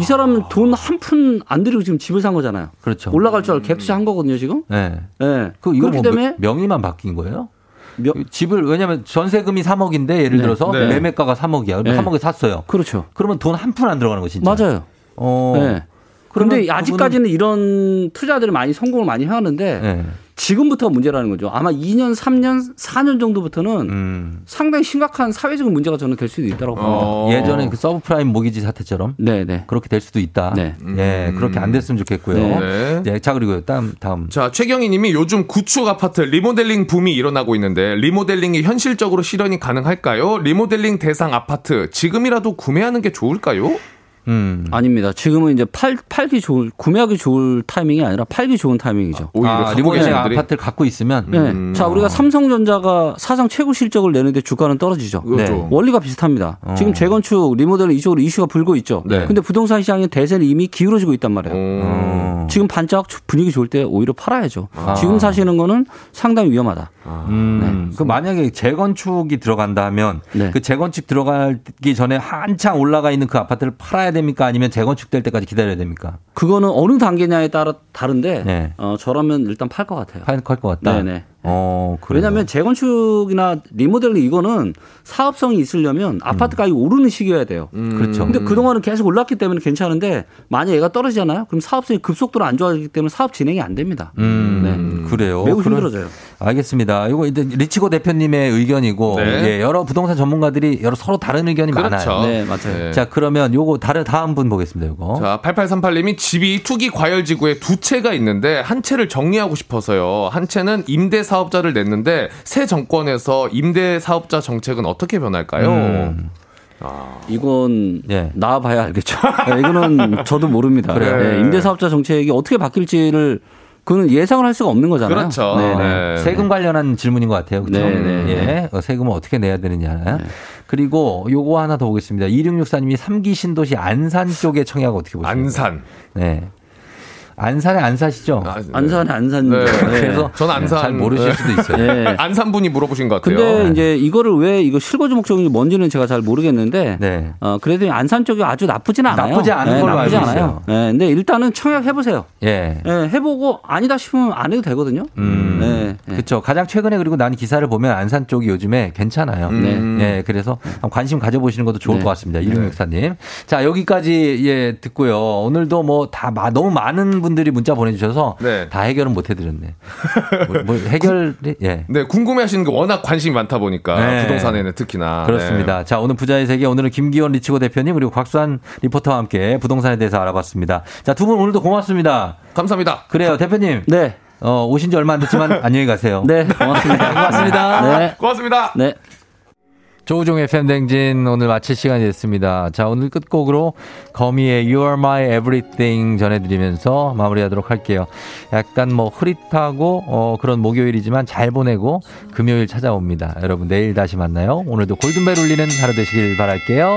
Speaker 12: 이 사람은 돈 한 푼 안 들이고 지금 집을 산 거잖아요.
Speaker 1: 그렇죠.
Speaker 12: 올라갈 줄 알고 갭투자 한 거거든요, 지금.
Speaker 1: 네.
Speaker 12: 예.
Speaker 1: 그 이거
Speaker 12: 그렇기
Speaker 1: 뭐
Speaker 12: 때문에
Speaker 1: 명- 명의만 바뀐 거예요?
Speaker 12: 명-
Speaker 1: 집을 왜냐면 전세금이 3억인데 예를
Speaker 12: 네.
Speaker 1: 들어서
Speaker 11: 네.
Speaker 1: 매매가가 3억이야. 그럼
Speaker 12: 네.
Speaker 1: 3억에 샀어요.
Speaker 12: 그렇죠.
Speaker 1: 그러면 돈 한 푼 안 들어가는 거 진짜.
Speaker 12: 맞아요.
Speaker 1: 어.
Speaker 12: 네. 그런데 아직까지는 이런 투자들이 많이 성공을 많이 하는데
Speaker 1: 네.
Speaker 12: 지금부터 문제라는 거죠. 아마 2년, 3년, 4년 정도부터는
Speaker 1: 음.
Speaker 12: 상당히 심각한 사회적인 문제가 저는 될 수도 있다고 봅니다.
Speaker 11: 어.
Speaker 1: 예전에 그 서브프라임 모기지 사태처럼
Speaker 12: 네, 네.
Speaker 1: 그렇게 될 수도 있다.
Speaker 12: 네.
Speaker 1: 예, 그렇게 안 됐으면 좋겠고요.
Speaker 12: 네.
Speaker 11: 네.
Speaker 1: 예, 자 그리고 다음 다음.
Speaker 11: 자, 최경희 님이 요즘 구축 아파트 리모델링 붐이 일어나고 있는데 리모델링이 현실적으로 실현이 가능할까요? 리모델링 대상 아파트 지금이라도 구매하는 게 좋을까요?
Speaker 1: 음.
Speaker 12: 아닙니다. 지금은 이제 팔, 팔기 좋을, 구매하기 좋을 타이밍이 아니라 팔기 좋은 타이밍이죠.
Speaker 11: 오히려
Speaker 1: 아, 리모델링? 아파트를 갖고 있으면
Speaker 12: 네.
Speaker 11: 음.
Speaker 12: 자, 우리가 삼성전자가 사상 최고 실적을 내는데 주가는 떨어지죠.
Speaker 11: 그렇죠.
Speaker 1: 네.
Speaker 12: 원리가 비슷합니다.
Speaker 1: 어.
Speaker 12: 지금 재건축, 리모델링 이쪽으로 이슈가 불고 있죠.
Speaker 11: 네.
Speaker 12: 근데 부동산 시장의 대세는 이미 기울어지고 있단 말이에요.
Speaker 1: 어.
Speaker 12: 지금 반짝 분위기 좋을 때 오히려 팔아야죠.
Speaker 1: 아.
Speaker 12: 지금 사시는 거는 상당히 위험하다.
Speaker 1: 음, 그 만약에 재건축이 들어간다 하면
Speaker 12: 네.
Speaker 1: 그 재건축 들어가기 전에 한창 올라가 있는 그 아파트를 팔아야 됩니까? 아니면 재건축 될 때까지 기다려야 됩니까?
Speaker 12: 그거는 어느 단계냐에 따라 다른데
Speaker 1: 네.
Speaker 12: 어, 저라면 일단 팔 것 같아요.
Speaker 1: 팔 것 같다.
Speaker 12: 네네.
Speaker 1: 어, 그래요.
Speaker 12: 왜냐하면 재건축이나 리모델링 이거는 사업성이 있으려면 아파트 가격이 오르는 시기여야 돼요.
Speaker 1: 그렇죠.
Speaker 12: 근데 그동안은 계속 올랐기 때문에 괜찮은데 만약 얘가 떨어지잖아요. 그럼 사업성이 급속도로 안 좋아지기 때문에 사업 진행이 안 됩니다.
Speaker 1: 음, 그래요.
Speaker 12: 매우
Speaker 1: 그럼-
Speaker 12: 힘들어져요.
Speaker 1: 알겠습니다. 이거 이제 리치고 대표님의 의견이고
Speaker 11: 네.
Speaker 1: 예, 여러 부동산 전문가들이 여러 서로 다른 의견이
Speaker 11: 그렇죠.
Speaker 1: 많아요.
Speaker 12: 네, 맞아요.
Speaker 11: 네.
Speaker 1: 자, 그러면 요거 다른 다음 분 보겠습니다. 요거.
Speaker 11: 자, 8838님이 집이 투기 과열 지구에 두 채가 있는데 한 채를 정리하고 싶어서요. 한 채는 임대 사업자를 냈는데 새 정권에서 임대 사업자 정책은 어떻게 변할까요?
Speaker 1: 음.
Speaker 12: 이건
Speaker 1: 예.
Speaker 12: 나와봐야 알겠죠. 네, 이거는 저도 모릅니다.
Speaker 1: 그래요?
Speaker 12: 네, 임대사업자 정책이 어떻게 바뀔지를 그는 예상을 할 수가 없는 거잖아요.
Speaker 11: 그렇죠.
Speaker 12: 네, 네.
Speaker 11: 네.
Speaker 1: 세금 관련한 질문인 것 같아요. 그렇죠?
Speaker 12: 네, 네,
Speaker 1: 예. 어, 세금을 어떻게 내야 되느냐. 그리고 요거 하나 더 보겠습니다. 2664님이 삼기 신도시 안산 쪽의 청약 어떻게 보세요?
Speaker 11: 안산.
Speaker 1: 네. 안산에 안 사시죠?
Speaker 11: 아, 네.
Speaker 12: 안산 안산.
Speaker 11: 네.
Speaker 1: 그래서
Speaker 11: 전 안산
Speaker 1: 잘 모르실
Speaker 11: 네.
Speaker 1: 수도 있어요.
Speaker 12: 네.
Speaker 11: 안산 분이 물어보신 것 같아요.
Speaker 12: 근데 이제 이거를 왜 이거 실거주 목적인지 뭔지는 제가 잘 모르겠는데
Speaker 1: 네.
Speaker 12: 어 그래도 안산 쪽이 아주 나쁘진 않아요.
Speaker 1: 나쁘지 않은
Speaker 12: 네,
Speaker 1: 걸로
Speaker 12: 나쁘지
Speaker 1: 알고
Speaker 12: 않아요.
Speaker 1: 있어요.
Speaker 12: 네, 근데 일단은 청약 해보세요.
Speaker 1: 예.
Speaker 12: 네, 해보고 아니다 싶으면 안 해도 되거든요.
Speaker 1: 음.
Speaker 12: 네, 네.
Speaker 1: 그렇죠. 가장 최근에 그리고 난 기사를 보면 안산 쪽이 요즘에 괜찮아요.
Speaker 11: 음.
Speaker 1: 예, 그래서 관심 가져보시는 것도 좋을
Speaker 12: 네.
Speaker 1: 것 같습니다. 1664님. 자, 여기까지 예, 듣고요. 오늘도 뭐 다 너무 많은 분들이 문자 보내주셔서
Speaker 11: 네.
Speaker 1: 다 해결은 못 해드렸네. 뭐, 뭐 해결, 예.
Speaker 11: 네, 궁금해하시는 게 워낙 관심이 많다 보니까
Speaker 1: 네.
Speaker 11: 부동산에는 특히나
Speaker 1: 그렇습니다. 자, 오늘 부자의 세계 오늘은 김기원 리치고 대표님 그리고 곽수환 리포터와 함께 부동산에 대해서 알아봤습니다. 자, 두 분 오늘도 고맙습니다.
Speaker 11: 네. 감사합니다.
Speaker 1: 그래요, 대표님.
Speaker 12: 네,
Speaker 1: 어, 오신 지 얼마 안 됐지만 안녕히 가세요.
Speaker 12: 네, 고맙습니다.
Speaker 1: 고맙습니다.
Speaker 12: 네,
Speaker 11: 고맙습니다.
Speaker 12: 네.
Speaker 1: 조우종의 팬댕진 오늘 마칠 시간이 됐습니다. 자, 오늘 끝곡으로 거미의 You Are My Everything 전해드리면서 마무리하도록 할게요. 약간 뭐 흐릿하고 어, 그런 목요일이지만 잘 보내고 금요일 찾아옵니다. 여러분 내일 다시 만나요. 오늘도 골든벨 울리는 하루 되시길 바랄게요.